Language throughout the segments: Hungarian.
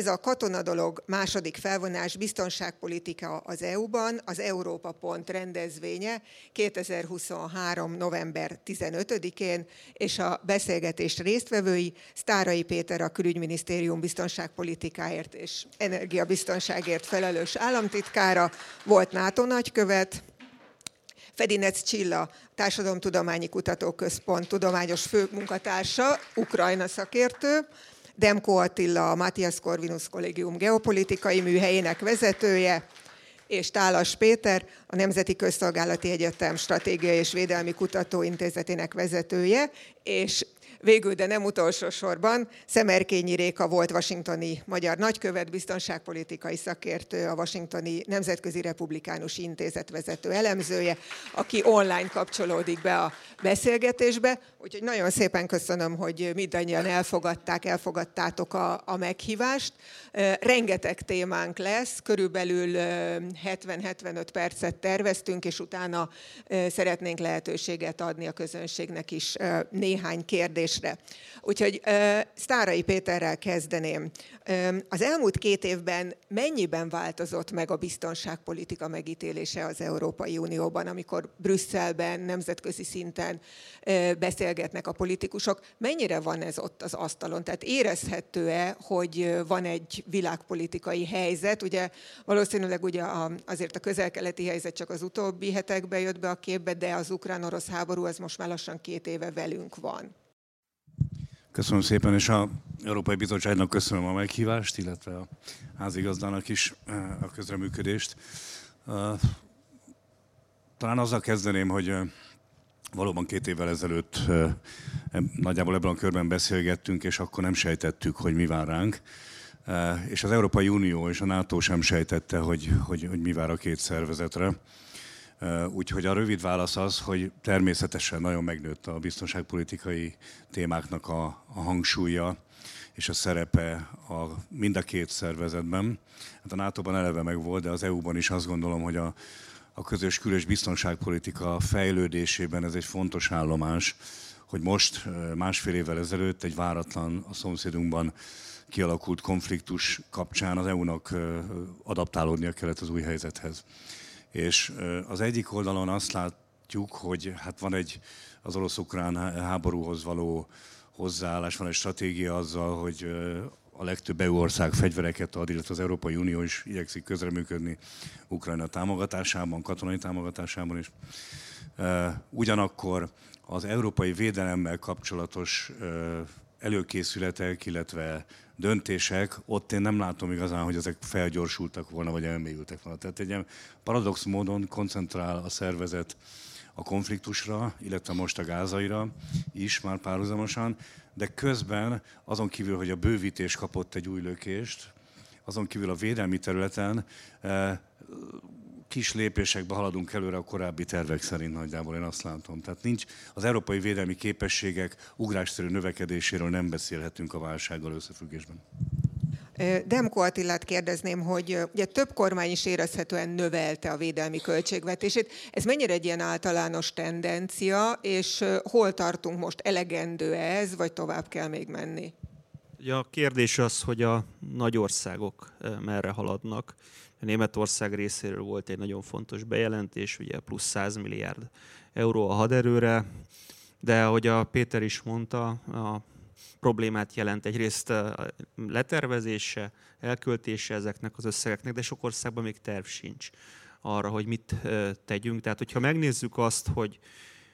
Ez a katona dolog második felvonás biztonságpolitika az EU-ban, az Európa Pont rendezvénye 2023. november 15-én, és a beszélgetés résztvevői Sztárai Péter a külügyminisztérium biztonságpolitikáért és energiabiztonságért felelős államtitkára, volt NATO nagykövet, Fedinec Csilla, Társadalomtudományi Kutatóközpont tudományos főmunkatársa, Ukrajna szakértő, Demko Attila, a Matthias Corvinus Kollégium geopolitikai műhelyének vezetője, és Tálas Péter, a Nemzeti Közszolgálati Egyetem Stratégiai és Védelmi Kutatóintézetének vezetője, és Végül, de nem utolsó sorban, Szemerkényi Réka volt washingtoni magyar nagykövet, biztonságpolitikai szakértő, a Washingtoni Nemzetközi Republikánus Intézet vezető elemzője, aki online kapcsolódik be a beszélgetésbe. Úgyhogy nagyon szépen köszönöm, hogy mindannyian elfogadták, elfogadtátok a, a meghívást. Rengeteg témánk lesz, körülbelül 70-75 percet terveztünk, és utána szeretnénk lehetőséget adni a közönségnek is néhány kérdésre. Úgyhogy Sztárai Péterrel kezdeném. Az elmúlt két évben mennyiben változott meg a biztonságpolitika megítélése az Európai Unióban, amikor Brüsszelben, nemzetközi szinten beszélgetnek a politikusok? Mennyire van ez ott az asztalon? Tehát érezhető-e, hogy van egy világpolitikai helyzet? Ugye valószínűleg ugye azért a közel-keleti helyzet csak az utóbbi hetekben jött be a képbe, de az ukrán-orosz háború az most már lassan két éve velünk van. Köszönöm szépen, és a Európai Bizottságnak köszönöm a meghívást, illetve a házigazdának is eh, a közreműködést. Eh, talán azzal kezdeném, hogy eh, valóban két évvel ezelőtt nagyjából ebben a körben beszélgettünk, és akkor nem sejtettük, hogy mi vár ránk. És az Európai Unió és a NATO sem sejtette, hogy, hogy, hogy mi vár a két szervezetre. Úgyhogy a rövid válasz az, hogy természetesen nagyon megnőtt a biztonságpolitikai témáknak a, a hangsúlya és a szerepe a, mind a két szervezetben. Hát a NATO-ban eleve meg volt, de az EU-ban is azt gondolom, hogy a, a közös külös biztonságpolitika fejlődésében ez egy fontos állomás, hogy most másfél évvel ezelőtt egy váratlan a szomszédunkban kialakult konfliktus kapcsán az EU-nak adaptálódnia kellett az új helyzethez. És az egyik oldalon azt látjuk, hogy hát van egy az orosz-ukrán háborúhoz való hozzáállás, van egy stratégia azzal, hogy a legtöbb EU ország fegyvereket ad, illetve az Európai Unió is igyekszik közreműködni Ukrajna támogatásában, katonai támogatásában is. Ugyanakkor az európai védelemmel kapcsolatos előkészületek, illetve döntések, ott én nem látom igazán, hogy ezek felgyorsultak volna, vagy elmélyültek volna. Tehát egy ilyen paradox módon koncentrál a szervezet a konfliktusra, illetve most a gázaira is már párhuzamosan, de közben azon kívül, hogy a bővítés kapott egy új lökést, azon kívül a védelmi területen eh, kis lépésekbe haladunk előre a korábbi tervek szerint nagyjából, én azt látom. Tehát nincs, az európai védelmi képességek ugrásszerű növekedéséről nem beszélhetünk a válsággal összefüggésben. Demko Attilát kérdezném, hogy ugye több kormány is érezhetően növelte a védelmi költségvetését. Ez mennyire egy ilyen általános tendencia, és hol tartunk most? Elegendő ez, vagy tovább kell még menni? Ugye a kérdés az, hogy a nagy országok merre haladnak. A Németország részéről volt egy nagyon fontos bejelentés, ugye plusz 100 milliárd euró a haderőre, de ahogy a Péter is mondta, a problémát jelent egyrészt letervezése, elköltése ezeknek az összegeknek, de sok országban még terv sincs arra, hogy mit tegyünk. Tehát, hogyha megnézzük azt, hogy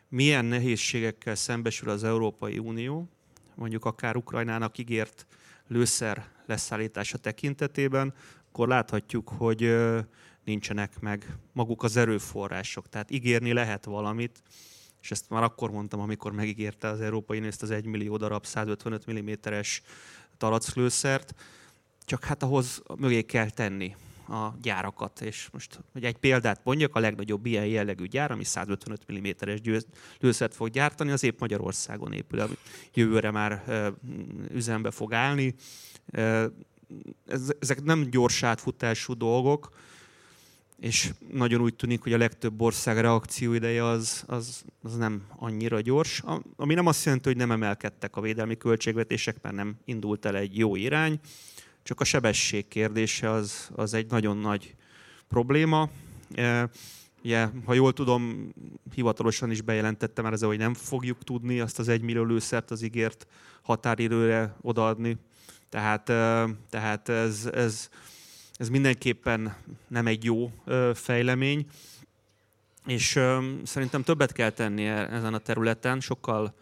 milyen nehézségekkel szembesül az Európai Unió, mondjuk akár Ukrajnának ígért lőszer leszállítása tekintetében, akkor láthatjuk, hogy nincsenek meg maguk az erőforrások. Tehát ígérni lehet valamit, és ezt már akkor mondtam, amikor megígérte az Európai Unió ezt az 1 millió darab 155 mm-es talaczlőszert, csak hát ahhoz mögé kell tenni a gyárakat. És most, hogy egy példát mondjak, a legnagyobb ilyen jellegű gyár, ami 155 mm-es lőszert fog gyártani, az épp Magyarországon épül, ami jövőre már üzembe fog állni ezek nem gyors átfutású dolgok, és nagyon úgy tűnik, hogy a legtöbb ország reakcióideje az, az, az nem annyira gyors, ami nem azt jelenti, hogy nem emelkedtek a védelmi költségvetések, mert nem indult el egy jó irány, Csak a sebesség kérdése az, az egy nagyon nagy probléma. Ugye, ha jól tudom, hivatalosan is bejelentettem már ezzel, hogy nem fogjuk tudni azt az egymillió lőszert az ígért határidőre odaadni. Tehát, tehát ez, ez, ez mindenképpen nem egy jó fejlemény, és szerintem többet kell tenni e, ezen a területen, sokkal,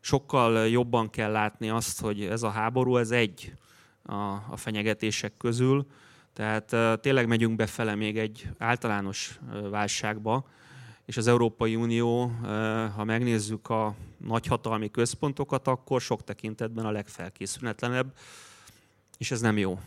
sokkal jobban kell látni azt, hogy ez a háború, ez egy a, a fenyegetések közül, tehát tényleg megyünk befele még egy általános válságba, és az Európai Unió, ha megnézzük a nagyhatalmi központokat, akkor sok tekintetben a legfelkészületlenebb, és ez nem jó.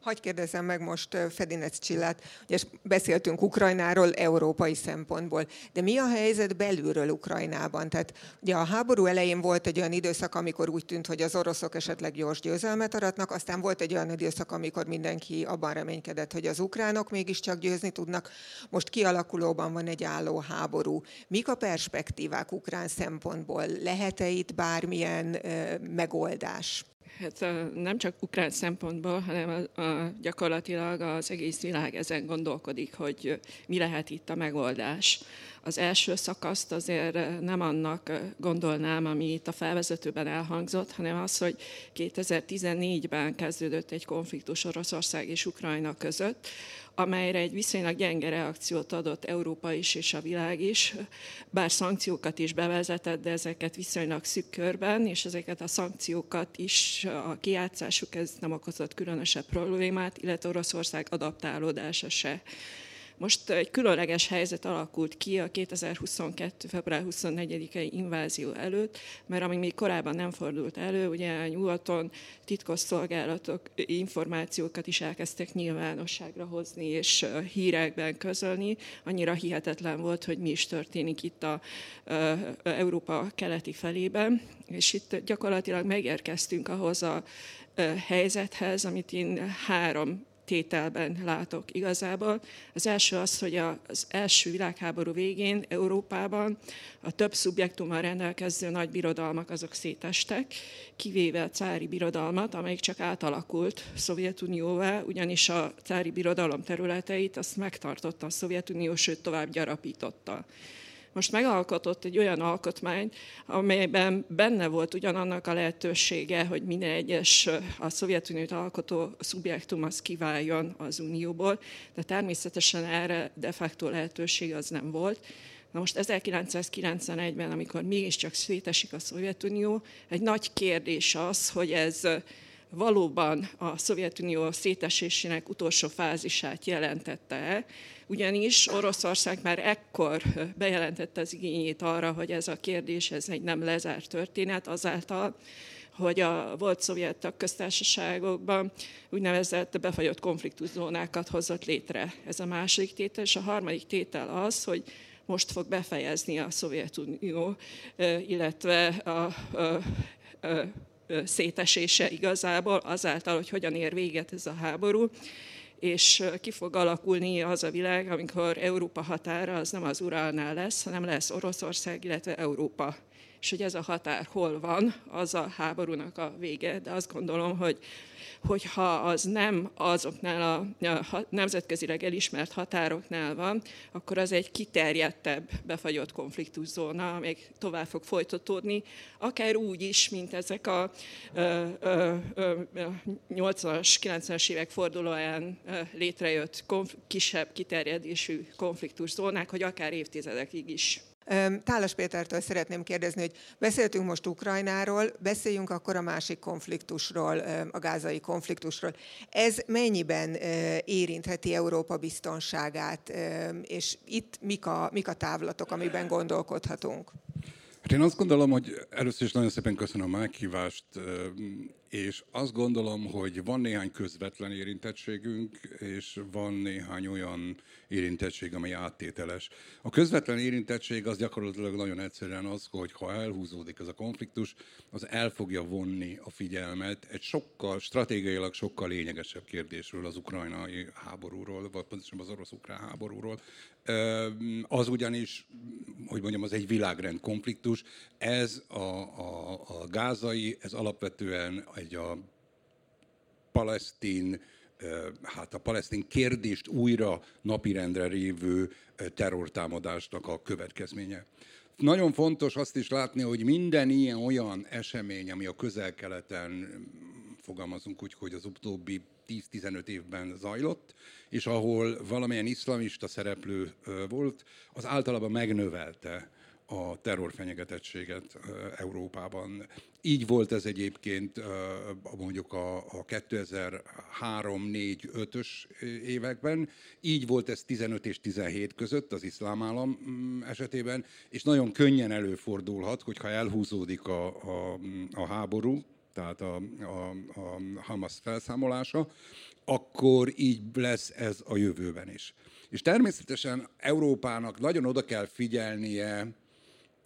Hagy kérdezem meg most Fedinec Csillát, ugye beszéltünk Ukrajnáról európai szempontból, de mi a helyzet belülről Ukrajnában? Tehát ugye a háború elején volt egy olyan időszak, amikor úgy tűnt, hogy az oroszok esetleg gyors győzelmet aratnak, aztán volt egy olyan időszak, amikor mindenki abban reménykedett, hogy az ukránok mégiscsak győzni tudnak. Most kialakulóban van egy álló háború. Mik a perspektívák ukrán szempontból? Lehet-e itt bármilyen ö, megoldás? Hát nem csak ukrán szempontból, hanem a, a, gyakorlatilag az egész világ ezen gondolkodik, hogy mi lehet itt a megoldás. Az első szakaszt azért nem annak gondolnám, ami itt a felvezetőben elhangzott, hanem az, hogy 2014-ben kezdődött egy konfliktus Oroszország és Ukrajna között, amelyre egy viszonylag gyenge reakciót adott Európa is és a világ is, bár szankciókat is bevezetett, de ezeket viszonylag szűk körben, és ezeket a szankciókat is a kiátszásuk ez nem okozott különösebb problémát, illetve Oroszország adaptálódása se. Most egy különleges helyzet alakult ki a 2022. február 24-i invázió előtt, mert ami még korábban nem fordult elő, ugye nyugaton titkos szolgálatok információkat is elkezdtek nyilvánosságra hozni és hírekben közölni. Annyira hihetetlen volt, hogy mi is történik itt a, a, a Európa keleti felében, és itt gyakorlatilag megérkeztünk ahhoz a helyzethez, amit én három tételben látok igazából. Az első az, hogy az első világháború végén Európában a több szubjektummal rendelkező nagy birodalmak azok szétestek, kivéve a cári birodalmat, amelyik csak átalakult Szovjetunióvá, ugyanis a cári birodalom területeit azt megtartotta a Szovjetunió, sőt tovább gyarapította most megalkotott egy olyan alkotmányt, amelyben benne volt ugyanannak a lehetősége, hogy minden egyes a Szovjetuniót alkotó szubjektum az kiváljon az Unióból, de természetesen erre de facto lehetőség az nem volt. Na most 1991-ben, amikor mégiscsak szétesik a Szovjetunió, egy nagy kérdés az, hogy ez valóban a Szovjetunió szétesésének utolsó fázisát jelentette-e, ugyanis Oroszország már ekkor bejelentette az igényét arra, hogy ez a kérdés ez egy nem lezárt történet, azáltal, hogy a volt szovjet köztársaságokban úgynevezett befagyott konfliktuszónákat hozott létre. Ez a második tétel, és a harmadik tétel az, hogy most fog befejezni a Szovjetunió, illetve a, a, a szétesése igazából azáltal, hogy hogyan ér véget ez a háború, és ki fog alakulni az a világ, amikor Európa határa az nem az Uralnál lesz, hanem lesz Oroszország, illetve Európa. És hogy ez a határ hol van, az a háborúnak a vége, de azt gondolom, hogy hogyha az nem azoknál a nemzetközileg elismert határoknál van, akkor az egy kiterjedtebb, befagyott konfliktuszóna, még tovább fog folytatódni, akár úgy is, mint ezek a 80-as, 90-es évek fordulóján létrejött konf- kisebb kiterjedésű konfliktuszónák, hogy akár évtizedekig is Tálas Pétertől szeretném kérdezni, hogy beszéltünk most Ukrajnáról, beszéljünk akkor a másik konfliktusról, a gázai konfliktusról. Ez mennyiben érintheti Európa biztonságát, és itt mik a, mik a távlatok, amiben gondolkodhatunk? Hát én azt gondolom, hogy először is nagyon szépen köszönöm a meghívást, és azt gondolom, hogy van néhány közvetlen érintettségünk, és van néhány olyan érintettség, amely áttételes. A közvetlen érintettség az gyakorlatilag nagyon egyszerűen az, hogy ha elhúzódik ez a konfliktus, az el fogja vonni a figyelmet egy sokkal, stratégiailag sokkal lényegesebb kérdésről, az ukrajnai háborúról, vagy pontosabban az orosz-ukrán háborúról. Az ugyanis, hogy mondjam, az egy világrend konfliktus. Ez a, a, a gázai, ez alapvetően egy a palesztin hát a palesztin kérdést újra napirendre révő terrortámadásnak a következménye. Nagyon fontos azt is látni, hogy minden ilyen olyan esemény, ami a közel-keleten fogalmazunk úgy, hogy az utóbbi 10-15 évben zajlott, és ahol valamilyen iszlamista szereplő volt, az általában megnövelte a terrorfenyegetettséget Európában. Így volt ez egyébként mondjuk a, a 2003-4-5-ös években, így volt ez 15 és 17 között az iszlám állam mm, esetében, és nagyon könnyen előfordulhat, hogyha elhúzódik a, a, a háború, tehát a, a, a Hamas felszámolása, akkor így lesz ez a jövőben is. És természetesen Európának nagyon oda kell figyelnie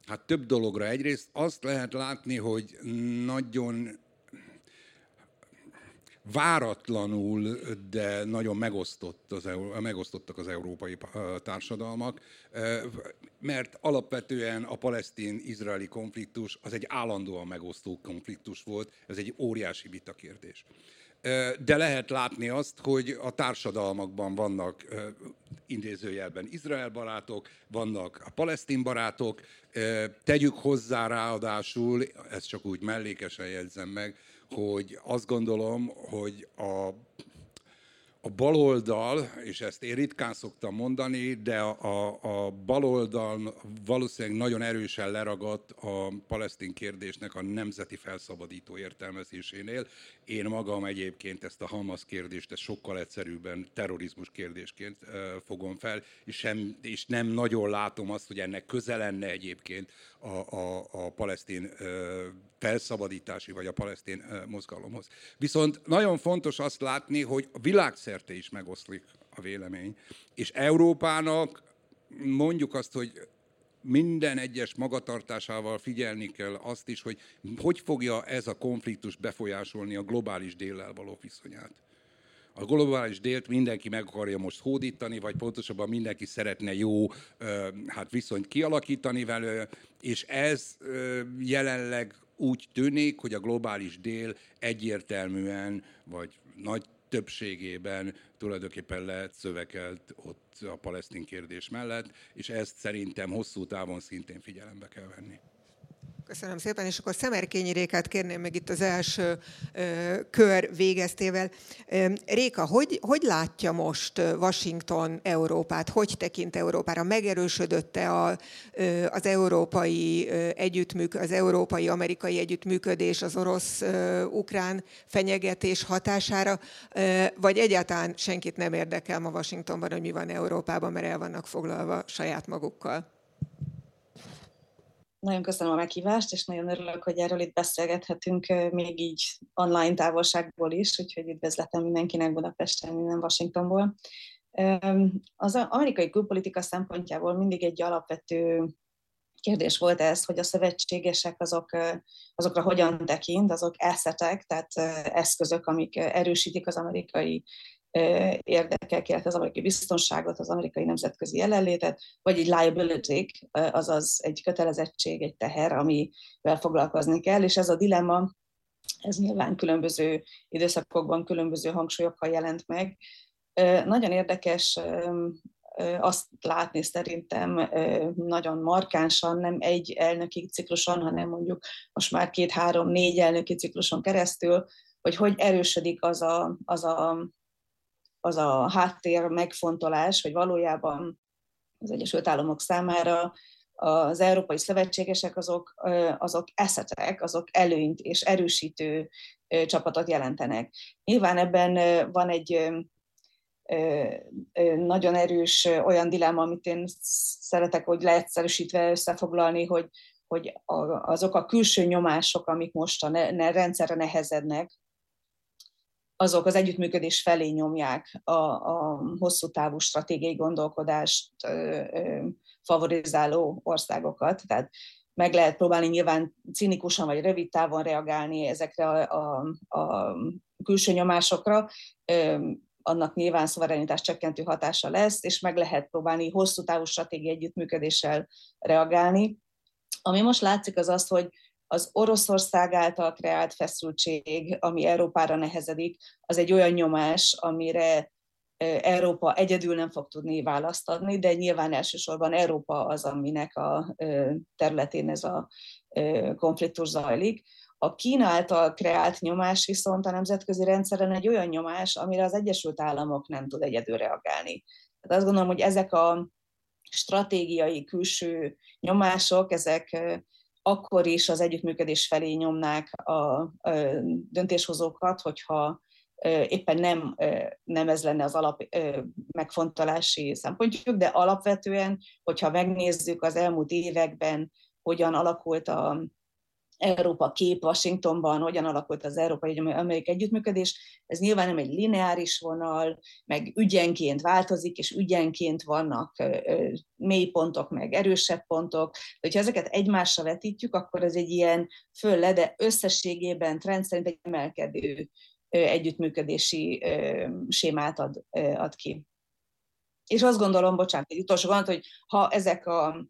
Hát több dologra. Egyrészt azt lehet látni, hogy nagyon váratlanul, de nagyon megosztott az, megosztottak az európai társadalmak, mert alapvetően a palesztin-izraeli konfliktus az egy állandóan megosztó konfliktus volt, ez egy óriási vitakérdés de lehet látni azt, hogy a társadalmakban vannak idézőjelben Izrael barátok, vannak a palesztin barátok, tegyük hozzá ráadásul, ezt csak úgy mellékesen jegyzem meg, hogy azt gondolom, hogy a a baloldal, és ezt én ritkán szoktam mondani, de a, a, a baloldal valószínűleg nagyon erősen leragadt a palesztin kérdésnek a nemzeti felszabadító értelmezésénél. Én magam egyébként ezt a Hamas kérdést ezt sokkal egyszerűbben terrorizmus kérdésként fogom fel, és, sem, és nem nagyon látom azt, hogy ennek köze lenne egyébként a, a, a palesztin felszabadítási vagy a palesztin mozgalomhoz. Viszont nagyon fontos azt látni, hogy világszerte is megoszlik a vélemény, és Európának mondjuk azt, hogy minden egyes magatartásával figyelni kell azt is, hogy hogy fogja ez a konfliktus befolyásolni a globális déllel való viszonyát. A globális délt mindenki meg akarja most hódítani, vagy pontosabban mindenki szeretne jó hát viszonyt kialakítani vele, és ez jelenleg úgy tűnik, hogy a globális dél egyértelműen, vagy nagy többségében tulajdonképpen lehet szövekelt ott a palesztin kérdés mellett, és ezt szerintem hosszú távon szintén figyelembe kell venni. Köszönöm szépen, és akkor Szemerkényi Rékát kérném meg itt az első kör végeztével. Réka, hogy, hogy látja most Washington Európát? Hogy tekint Európára? Megerősödötte a, az európai együttműk, az európai-amerikai együttműködés az orosz-ukrán fenyegetés hatására, vagy egyáltalán senkit nem érdekel ma Washingtonban, hogy mi van Európában, mert el vannak foglalva saját magukkal? Nagyon köszönöm a meghívást, és nagyon örülök, hogy erről itt beszélgethetünk még így online távolságból is, úgyhogy üdvözletem mindenkinek Budapesten, minden Washingtonból. Az amerikai külpolitika szempontjából mindig egy alapvető kérdés volt ez, hogy a szövetségesek azok, azokra hogyan tekint, azok eszetek, tehát eszközök, amik erősítik az amerikai érdekek, illetve az amerikai biztonságot, az amerikai nemzetközi jelenlétet, vagy egy liability, azaz egy kötelezettség, egy teher, amivel foglalkozni kell, és ez a dilemma, ez nyilván különböző időszakokban különböző hangsúlyokkal jelent meg. Nagyon érdekes azt látni szerintem nagyon markánsan, nem egy elnöki cikluson, hanem mondjuk most már két, három, négy elnöki cikluson keresztül, hogy hogy erősödik az a, az a az a háttér megfontolás, hogy valójában az Egyesült Államok számára az európai szövetségesek azok, azok eszetek, azok előnyt és erősítő csapatot jelentenek. Nyilván ebben van egy nagyon erős olyan dilemma, amit én szeretek, hogy leegyszerűsítve összefoglalni, hogy, hogy azok a külső nyomások, amik most a rendszerre nehezednek, azok az együttműködés felé nyomják a, a hosszú távú stratégiai gondolkodást ö, ö, favorizáló országokat. Tehát meg lehet próbálni nyilván cinikusan vagy rövid távon reagálni ezekre a, a, a külső nyomásokra, ö, annak nyilván szuverenitás csökkentő hatása lesz, és meg lehet próbálni hosszú távú stratégiai együttműködéssel reagálni. Ami most látszik az az, hogy az Oroszország által kreált feszültség, ami Európára nehezedik, az egy olyan nyomás, amire Európa egyedül nem fog tudni választ adni, de nyilván elsősorban Európa az, aminek a területén ez a konfliktus zajlik. A Kína által kreált nyomás viszont a nemzetközi rendszeren egy olyan nyomás, amire az Egyesült Államok nem tud egyedül reagálni. Tehát azt gondolom, hogy ezek a stratégiai külső nyomások, ezek akkor is az együttműködés felé nyomnák a döntéshozókat, hogyha éppen nem, nem ez lenne az alap megfontolási szempontjuk, de alapvetően, hogyha megnézzük az elmúlt években, hogyan alakult a Európa kép Washingtonban, hogyan alakult az Európai Amerikai Együttműködés, ez nyilván nem egy lineáris vonal, meg ügyenként változik, és ügyenként vannak mély pontok, meg erősebb pontok. De hogyha ezeket egymásra vetítjük, akkor ez egy ilyen fölle, de összességében trend egy emelkedő együttműködési sémát ad, ad ki. És azt gondolom, bocsánat, egy utolsó gondolat, hogy ha ezek a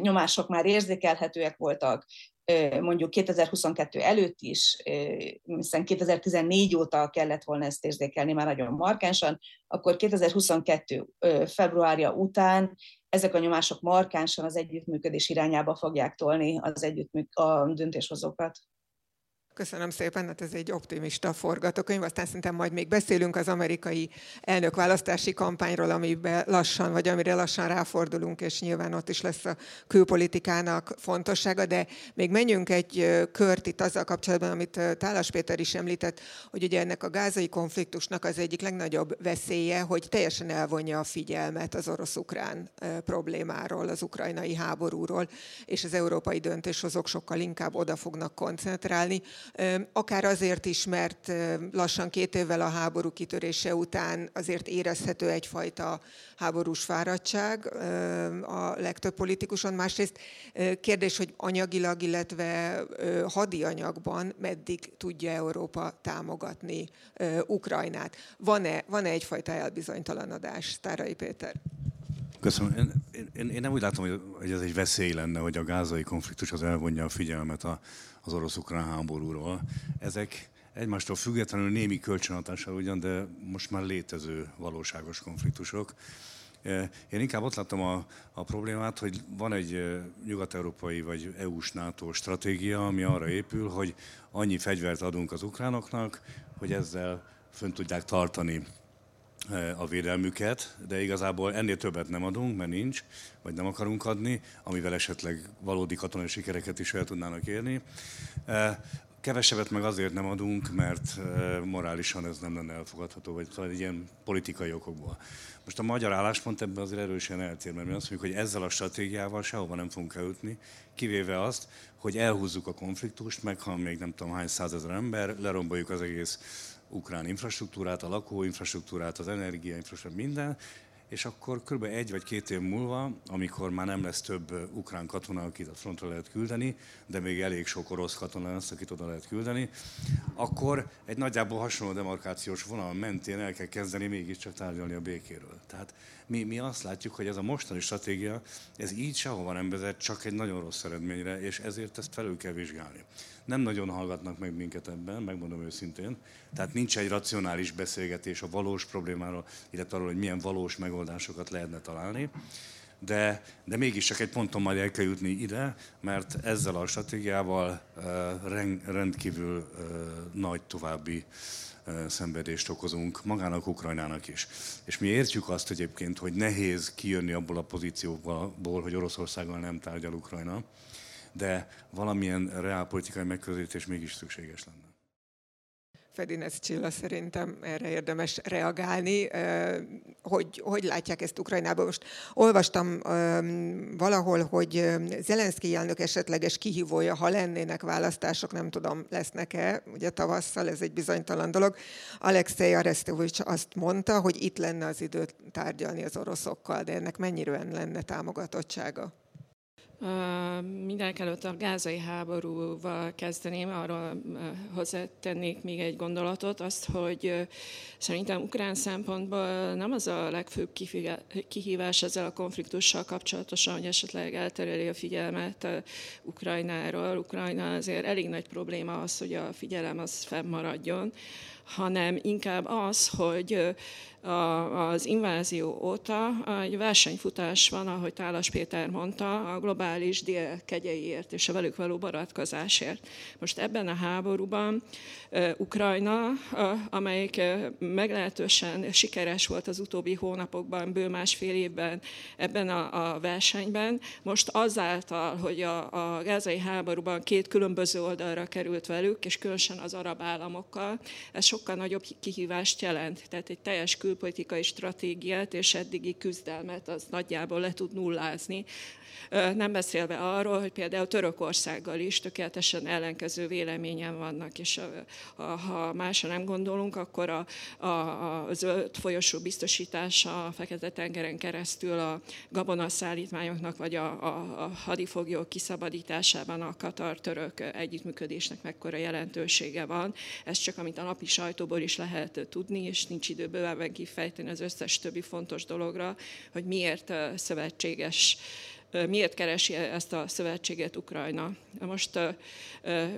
nyomások már érzékelhetőek voltak, mondjuk 2022 előtt is, hiszen 2014 óta kellett volna ezt érzékelni már nagyon markánsan, akkor 2022 februárja után ezek a nyomások markánsan az együttműködés irányába fogják tolni az együttműk- a döntéshozókat. Köszönöm szépen, hát ez egy optimista forgatókönyv, aztán szerintem majd még beszélünk az amerikai elnökválasztási kampányról, amiben lassan, vagy amire lassan ráfordulunk, és nyilván ott is lesz a külpolitikának fontossága, de még menjünk egy kört itt azzal kapcsolatban, amit Tálas Péter is említett, hogy ugye ennek a gázai konfliktusnak az egyik legnagyobb veszélye, hogy teljesen elvonja a figyelmet az orosz-ukrán problémáról, az ukrajnai háborúról, és az európai döntéshozók sokkal inkább oda fognak koncentrálni, akár azért is, mert lassan két évvel a háború kitörése után azért érezhető egyfajta háborús fáradtság a legtöbb politikuson. Másrészt kérdés, hogy anyagilag, illetve hadi anyagban meddig tudja Európa támogatni Ukrajnát. Van-e, van-e egyfajta elbizonytalanodás, Tárai Péter? Köszönöm. Én, én, én nem úgy látom, hogy ez egy veszély lenne, hogy a gázai konfliktus az elvonja a figyelmet a, az orosz-ukrán háborúról. Ezek egymástól függetlenül némi kölcsönhatással ugyan, de most már létező valóságos konfliktusok. Én inkább ott láttam a, a problémát, hogy van egy nyugat-európai vagy EU-s NATO stratégia, ami arra épül, hogy annyi fegyvert adunk az ukránoknak, hogy ezzel fönn tudják tartani a védelmüket, de igazából ennél többet nem adunk, mert nincs, vagy nem akarunk adni, amivel esetleg valódi katonai sikereket is el tudnának érni. Kevesebbet meg azért nem adunk, mert morálisan ez nem lenne elfogadható, vagy talán ilyen politikai okokból. Most a magyar álláspont ebben azért erősen eltér, mert mi azt mondjuk, hogy ezzel a stratégiával sehova nem fogunk eljutni, kivéve azt, hogy elhúzzuk a konfliktust, meghal még nem tudom hány százezer ember, leromboljuk az egész ukrán infrastruktúrát, a lakóinfrastruktúrát, az energiainfrastruktúrát, minden, és akkor kb. egy vagy két év múlva, amikor már nem lesz több ukrán katona, akit a frontra lehet küldeni, de még elég sok orosz katona lesz, akit oda lehet küldeni, akkor egy nagyjából hasonló demarkációs vonal mentén el kell kezdeni mégiscsak tárgyalni a békéről. Tehát mi, mi azt látjuk, hogy ez a mostani stratégia, ez így sehova nem vezet, csak egy nagyon rossz eredményre, és ezért ezt felül kell vizsgálni nem nagyon hallgatnak meg minket ebben, megmondom őszintén. Tehát nincs egy racionális beszélgetés a valós problémáról, illetve arról, hogy milyen valós megoldásokat lehetne találni. De, de mégis csak egy ponton majd el kell jutni ide, mert ezzel a stratégiával rendkívül nagy további szenvedést okozunk magának Ukrajnának is. És mi értjük azt egyébként, hogy nehéz kijönni abból a pozícióból, hogy Oroszországgal nem tárgyal Ukrajna, de valamilyen reálpolitikai megközelítés mégis szükséges lenne. Fedinez Csilla szerintem erre érdemes reagálni. Hogy, hogy látják ezt Ukrajnában? Most olvastam valahol, hogy Zelenszky elnök esetleges kihívója, ha lennének választások, nem tudom, lesznek-e, ugye tavasszal, ez egy bizonytalan dolog. Alexei Arestovics azt mondta, hogy itt lenne az idő tárgyalni az oroszokkal, de ennek mennyire lenne támogatottsága? Mindenek előtt a gázai háborúval kezdeném, arról hozzátennék még egy gondolatot, azt, hogy szerintem ukrán szempontból nem az a legfőbb kihívás ezzel a konfliktussal kapcsolatosan, hogy esetleg eltereli a figyelmet Ukrajnáról. Ukrajna azért elég nagy probléma az, hogy a figyelem az fennmaradjon, hanem inkább az, hogy az invázió óta egy versenyfutás van, ahogy Tálas Péter mondta, a globális dél kegyeiért és a velük való barátkozásért. Most ebben a háborúban Ukrajna, amelyik meglehetősen sikeres volt az utóbbi hónapokban, bő másfél évben ebben a, versenyben, most azáltal, hogy a, a gázai háborúban két különböző oldalra került velük, és különösen az arab államokkal, ez sokkal nagyobb kihívást jelent. Tehát egy teljes kül külpolitikai stratégiát és eddigi küzdelmet az nagyjából le tud nullázni. Nem beszélve arról, hogy például Törökországgal is tökéletesen ellenkező véleményen vannak, és ha másra nem gondolunk, akkor a, a, a zöld folyosó biztosítása a Fekete-tengeren keresztül a gabonaszállítmányoknak, vagy a, a, a hadifoglyok kiszabadításában a katar-török együttműködésnek mekkora jelentősége van. Ez csak, amit a napi sajtóból is lehet tudni, és nincs idő bőven kifejteni az összes többi fontos dologra, hogy miért szövetséges miért keresi ezt a szövetséget Ukrajna. Most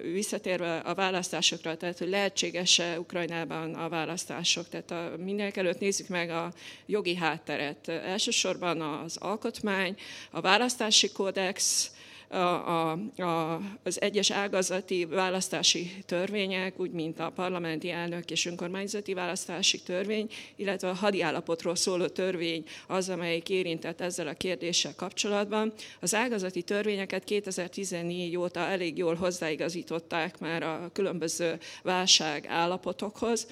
visszatérve a választásokra, tehát hogy lehetséges-e Ukrajnában a választások, tehát a, mindenek előtt nézzük meg a jogi hátteret. Elsősorban az alkotmány, a választási kódex, a, a, az egyes ágazati választási törvények, úgy mint a parlamenti elnök és önkormányzati választási törvény, illetve a hadi állapotról szóló törvény az, amelyik érintett ezzel a kérdéssel kapcsolatban. Az ágazati törvényeket 2014 óta elég jól hozzáigazították már a különböző válság állapotokhoz.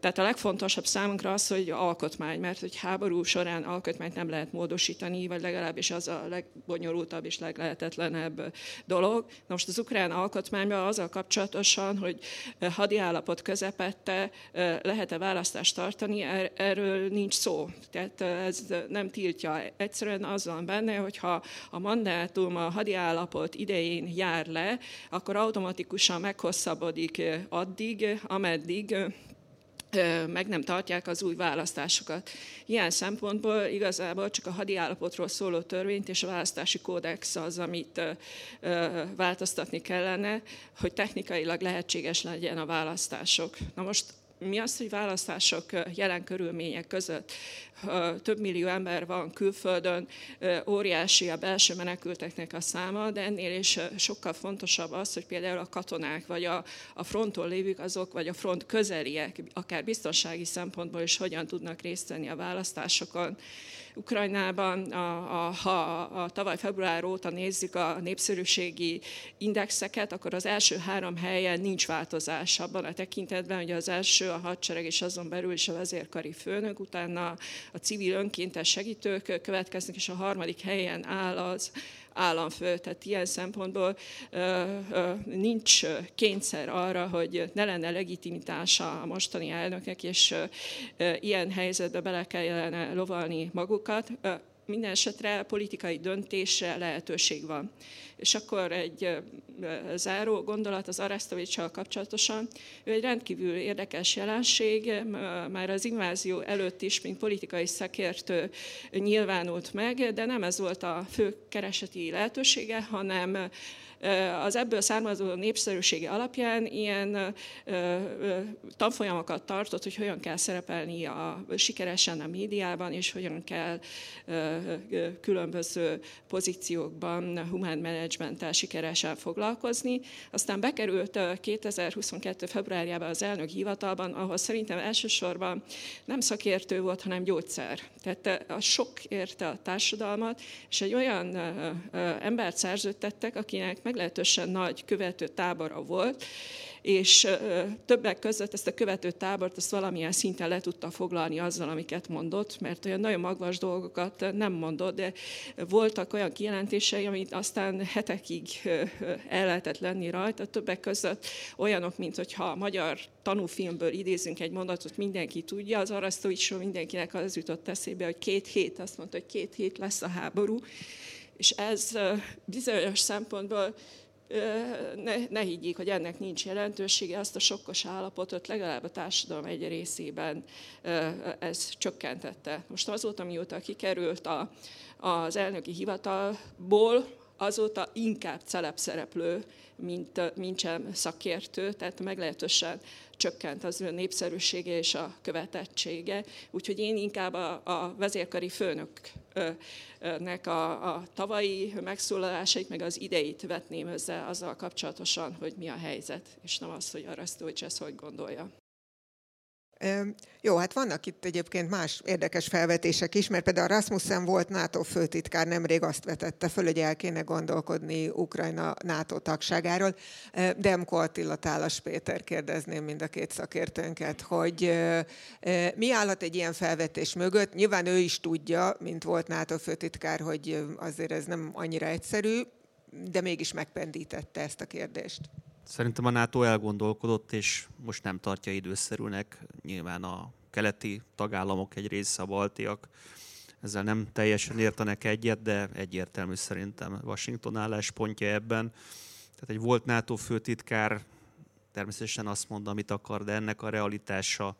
Tehát a legfontosabb számunkra az, hogy alkotmány, mert hogy háború során alkotmányt nem lehet módosítani, vagy legalábbis az a legbonyolultabb és leg leglehetetlenebb dolog. Na most az ukrán alkotmányban azzal kapcsolatosan, hogy hadi állapot közepette lehet-e választást tartani, er-, erről nincs szó. Tehát ez nem tiltja. Egyszerűen az van benne, hogyha a mandátum a hadi állapot idején jár le, akkor automatikusan meghosszabbodik addig, ameddig meg nem tartják az új választásokat. Ilyen szempontból igazából csak a hadi állapotról szóló törvényt és a választási kódex az, amit változtatni kellene, hogy technikailag lehetséges legyen a választások. Na most mi az, hogy választások jelen körülmények között több millió ember van külföldön, óriási a belső menekülteknek a száma, de ennél is sokkal fontosabb az, hogy például a katonák, vagy a, a fronton lévők azok, vagy a front közeliek, akár biztonsági szempontból is hogyan tudnak részt venni a választásokon. Ukrajnában, a, a, ha a tavaly február óta nézzük a népszerűségi indexeket, akkor az első három helyen nincs változás abban a tekintetben, hogy az első a hadsereg és azon belül is a vezérkari főnök, utána a civil önkéntes segítők következnek, és a harmadik helyen áll az államfő. Tehát ilyen szempontból nincs kényszer arra, hogy ne lenne legitimitása a mostani elnöknek, és ilyen helyzetbe bele kellene lovalni magukat. Minden esetre politikai döntésre lehetőség van. És akkor egy záró gondolat az Aresztovicsal kapcsolatosan. Ő egy rendkívül érdekes jelenség, már az invázió előtt is, mint politikai szakértő nyilvánult meg, de nem ez volt a fő kereseti lehetősége, hanem az ebből származó népszerűsége alapján ilyen tanfolyamokat tartott, hogy hogyan kell szerepelni a, sikeresen a médiában, és hogyan kell különböző pozíciókban humán menedzsmenttel sikeresen foglalkozni. Aztán bekerült 2022. februárjában az elnök hivatalban, ahol szerintem elsősorban nem szakértő volt, hanem gyógyszer. Tehát a sok érte a társadalmat, és egy olyan embert szerződtettek, akinek meglehetősen nagy követő tábora volt, és többek között ezt a követő tábort ezt valamilyen szinten le tudta foglalni azzal, amiket mondott, mert olyan nagyon magvas dolgokat nem mondott, de voltak olyan kijelentései, amit aztán hetekig el lehetett lenni rajta, többek között olyanok, mint hogyha a magyar tanúfilmből idézünk egy mondatot, mindenki tudja, az Arasztovicsról mindenkinek az jutott eszébe, hogy két hét, azt mondta, hogy két hét lesz a háború, És ez bizonyos szempontból ne, ne higgyék, hogy ennek nincs jelentősége, azt a sokkos állapotot legalább a társadalom egy részében ez csökkentette. Most azóta, mióta kikerült a, az elnöki hivatalból, azóta inkább szereplő, mint, mint sem szakértő, tehát meglehetősen csökkent az ő népszerűsége és a követettsége. Úgyhogy én inkább a, a vezérkari főnöknek a, a tavalyi megszólalásait, meg az ideit vetném össze azzal kapcsolatosan, hogy mi a helyzet, és nem az, hogy Arasztóvics ezt hogy gondolja. Jó, hát vannak itt egyébként más érdekes felvetések is, mert például Rasmussen volt NATO főtitkár, nemrég azt vetette föl, hogy el kéne gondolkodni Ukrajna NATO tagságáról. Demko Attila Tálas Péter kérdezném mind a két szakértőnket, hogy mi állhat egy ilyen felvetés mögött? Nyilván ő is tudja, mint volt NATO főtitkár, hogy azért ez nem annyira egyszerű, de mégis megpendítette ezt a kérdést. Szerintem a NATO elgondolkodott, és most nem tartja időszerűnek. Nyilván a keleti tagállamok egy része a baltiak, ezzel nem teljesen értenek egyet, de egyértelmű szerintem Washington álláspontja ebben. Tehát egy volt NATO főtitkár természetesen azt mond, amit akar, de ennek a realitása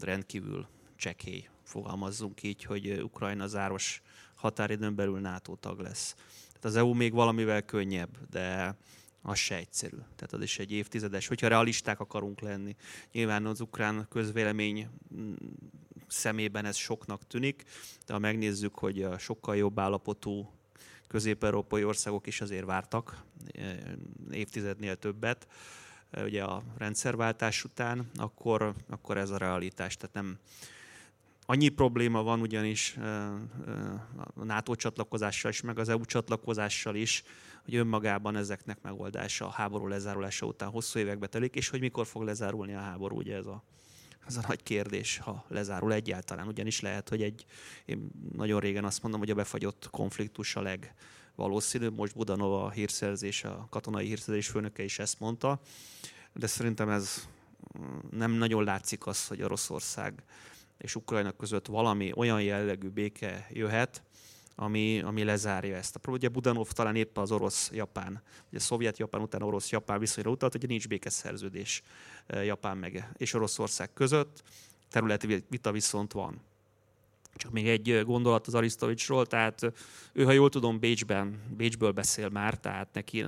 rendkívül csekély. Fogalmazzunk így, hogy Ukrajna záros határidőn belül NATO tag lesz. Tehát az EU még valamivel könnyebb, de az se egyszerű. Tehát az is egy évtizedes, hogyha realisták akarunk lenni. Nyilván az ukrán közvélemény mm, szemében ez soknak tűnik, de ha megnézzük, hogy a sokkal jobb állapotú közép-európai országok is azért vártak e, évtizednél többet, e, ugye a rendszerváltás után, akkor, akkor ez a realitás. Tehát nem, Annyi probléma van ugyanis a NATO csatlakozással is, meg az EU csatlakozással is, hogy önmagában ezeknek megoldása a háború lezárulása után hosszú évekbe telik, és hogy mikor fog lezárulni a háború, ugye ez a, ez a nagy kérdés, ha lezárul egyáltalán. Ugyanis lehet, hogy egy, én nagyon régen azt mondom, hogy a befagyott konfliktus a legvalószínűbb. Most Budanova a hírszerzés, a katonai hírszerzés főnöke is ezt mondta, de szerintem ez nem nagyon látszik az, hogy Oroszország és Ukrajna között valami olyan jellegű béke jöhet, ami, ami lezárja ezt a. Ugye Budanov talán épp az orosz-japán, ugye szovjet-japán után orosz-japán viszonyra utalt, hogy nincs békeszerződés eh, Japán meg és Oroszország között, területi vita viszont van. Csak még egy gondolat az Arisztovicsról, tehát eh, ő, ha jól tudom, Bécsben, Bécsből beszél már, tehát neki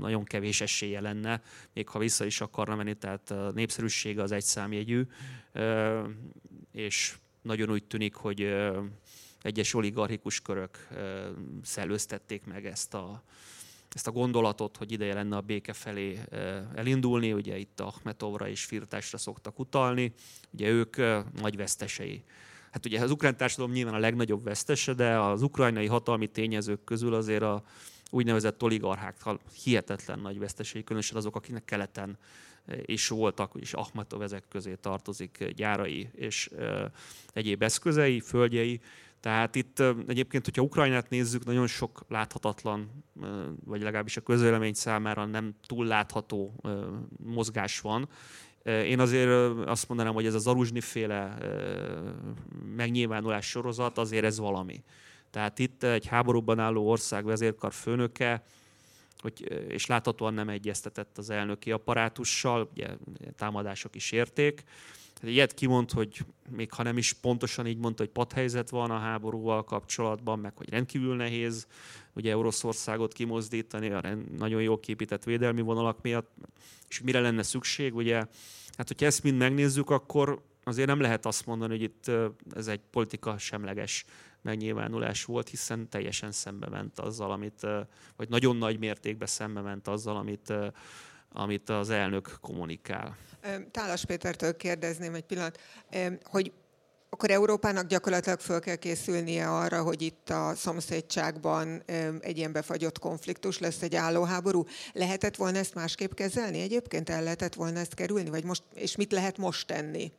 nagyon kevés esélye lenne, még ha vissza is akarna menni, tehát a népszerűsége az egy számjegyű, és nagyon úgy tűnik, hogy egyes oligarchikus körök szellőztették meg ezt a, ezt a gondolatot, hogy ideje lenne a béke felé elindulni. Ugye itt Ahmetovra és Firtásra szoktak utalni. Ugye ők nagy vesztesei. Hát ugye az ukrán társadalom nyilván a legnagyobb vesztese, de az ukrajnai hatalmi tényezők közül azért a úgynevezett oligarchák hihetetlen nagy vesztesei, különösen azok, akiknek keleten is voltak, és Ahmetov ezek közé tartozik gyárai és egyéb eszközei, földjei. Tehát itt egyébként, hogyha Ukrajnát nézzük, nagyon sok láthatatlan, vagy legalábbis a közvélemény számára nem túl látható mozgás van. Én azért azt mondanám, hogy ez a Zaruzsni féle megnyilvánulás sorozat, azért ez valami. Tehát itt egy háborúban álló ország vezérkar főnöke, hogy, és láthatóan nem egyeztetett az elnöki apparátussal, ugye támadások is érték, Ilyet kimond, hogy még ha nem is pontosan így mondta, hogy padhelyzet van a háborúval kapcsolatban, meg hogy rendkívül nehéz ugye Oroszországot kimozdítani a nagyon jól képített védelmi vonalak miatt, és mire lenne szükség, ugye, hát hogyha ezt mind megnézzük, akkor azért nem lehet azt mondani, hogy itt ez egy politika semleges megnyilvánulás volt, hiszen teljesen szembe ment azzal, amit, vagy nagyon nagy mértékben szembe ment azzal, amit amit az elnök kommunikál. Tálas Pétertől kérdezném egy pillanat, hogy akkor Európának gyakorlatilag föl kell készülnie arra, hogy itt a szomszédságban egy ilyen befagyott konfliktus lesz, egy állóháború. Lehetett volna ezt másképp kezelni? Egyébként el lehetett volna ezt kerülni? Vagy most, és mit lehet most tenni?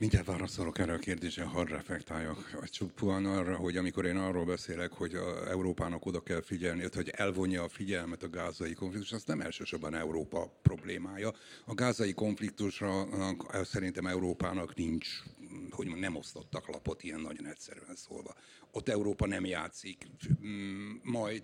Mindjárt válaszolok erre a kérdésre, hadd reflektáljak csupán arra, hogy amikor én arról beszélek, hogy a Európának oda kell figyelni, hogy elvonja a figyelmet a gázai konfliktus, az nem elsősorban Európa problémája. A gázai konfliktusra szerintem Európának nincs, hogy nem osztottak lapot ilyen nagyon egyszerűen szólva. Ott Európa nem játszik, majd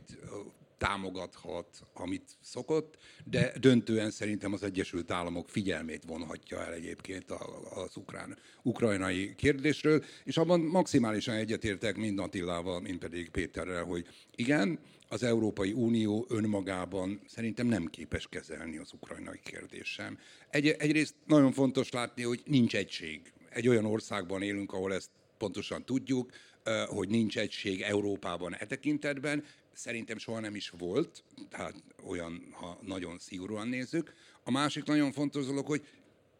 támogathat, amit szokott, de döntően szerintem az Egyesült Államok figyelmét vonhatja el egyébként az ukrán, ukrajnai kérdésről, és abban maximálisan egyetértek mind Attillával, mind pedig Péterrel, hogy igen, az Európai Unió önmagában szerintem nem képes kezelni az ukrajnai kérdést. Egy, egyrészt nagyon fontos látni, hogy nincs egység. Egy olyan országban élünk, ahol ezt pontosan tudjuk, hogy nincs egység Európában e tekintetben, szerintem soha nem is volt, tehát olyan, ha nagyon szigorúan nézzük. A másik nagyon fontos dolog, hogy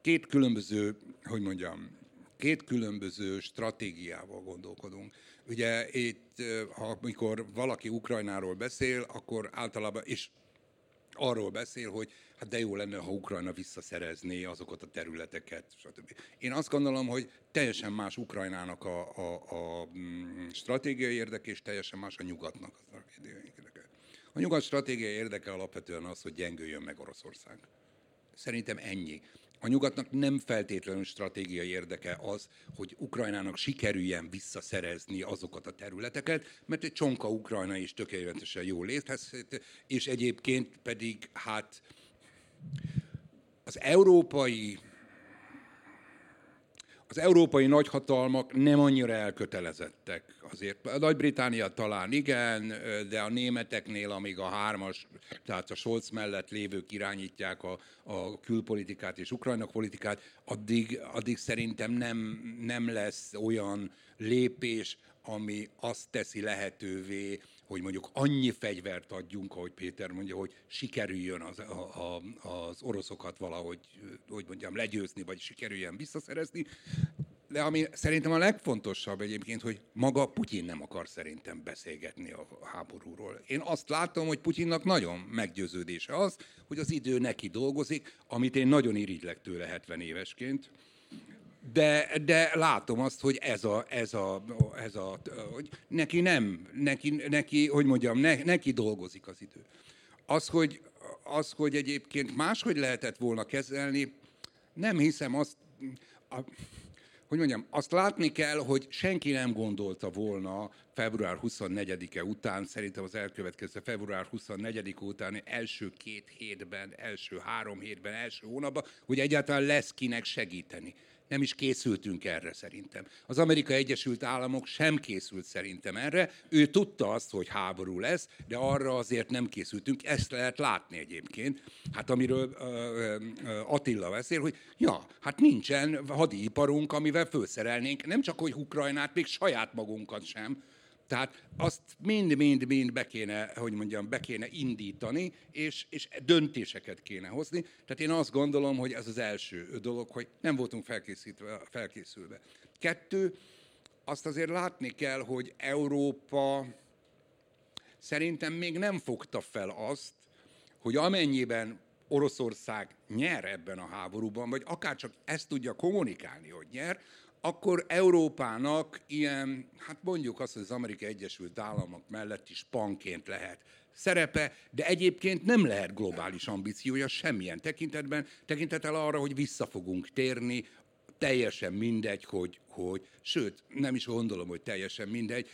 két különböző, hogy mondjam, két különböző stratégiával gondolkodunk. Ugye itt, ha, amikor valaki Ukrajnáról beszél, akkor általában, és arról beszél, hogy hát de jó lenne, ha Ukrajna visszaszerezné azokat a területeket, stb. Én azt gondolom, hogy teljesen más Ukrajnának a, a, a mm, stratégiai érdeke, és teljesen más a nyugatnak a stratégiai érdeke. A nyugat stratégiai érdeke alapvetően az, hogy gyengüljön meg Oroszország. Szerintem ennyi. A nyugatnak nem feltétlenül stratégiai érdeke az, hogy Ukrajnának sikerüljen visszaszerezni azokat a területeket, mert egy csonka Ukrajna is tökéletesen jól létezhet, és egyébként pedig hát az európai az európai nagyhatalmak nem annyira elkötelezettek. Azért a Nagy-Británia talán igen, de a németeknél, amíg a hármas, tehát a Scholz mellett lévők irányítják a, a külpolitikát és Ukrajnak politikát, addig, addig szerintem nem, nem lesz olyan lépés, ami azt teszi lehetővé, hogy mondjuk annyi fegyvert adjunk, ahogy Péter mondja, hogy sikerüljön az, a, a, az oroszokat valahogy, hogy mondjam, legyőzni, vagy sikerüljen visszaszerezni. De ami szerintem a legfontosabb egyébként, hogy maga Putyin nem akar szerintem beszélgetni a háborúról. Én azt látom, hogy Putyinnak nagyon meggyőződése az, hogy az idő neki dolgozik, amit én nagyon irigylek tőle 70 évesként, de, de látom azt, hogy ez a, ez a, ez a hogy neki nem, neki, neki hogy mondjam, ne, neki dolgozik az idő. Az hogy, az, hogy egyébként máshogy lehetett volna kezelni, nem hiszem azt, a, hogy mondjam, azt látni kell, hogy senki nem gondolta volna február 24-e után, szerintem az elkövetkező február 24 után első két hétben, első három hétben, első hónapban, hogy egyáltalán lesz kinek segíteni nem is készültünk erre szerintem. Az Amerika Egyesült Államok sem készült szerintem erre. Ő tudta azt, hogy háború lesz, de arra azért nem készültünk. Ezt lehet látni egyébként. Hát amiről uh, uh, Attila beszél, hogy ja, hát nincsen hadiiparunk, amivel felszerelnénk nem csak, hogy Ukrajnát, még saját magunkat sem tehát azt mind-mind-mind be kéne, hogy mondjam, be kéne indítani, és, és döntéseket kéne hozni. Tehát én azt gondolom, hogy ez az első dolog, hogy nem voltunk felkészítve, felkészülve. Kettő, azt azért látni kell, hogy Európa szerintem még nem fogta fel azt, hogy amennyiben Oroszország nyer ebben a háborúban, vagy akár csak ezt tudja kommunikálni, hogy nyer, akkor Európának ilyen, hát mondjuk azt, hogy az Amerikai Egyesült Államok mellett is panként lehet szerepe, de egyébként nem lehet globális ambíciója semmilyen tekintetben, tekintettel arra, hogy vissza fogunk térni, teljesen mindegy, hogy, hogy, sőt, nem is gondolom, hogy teljesen mindegy,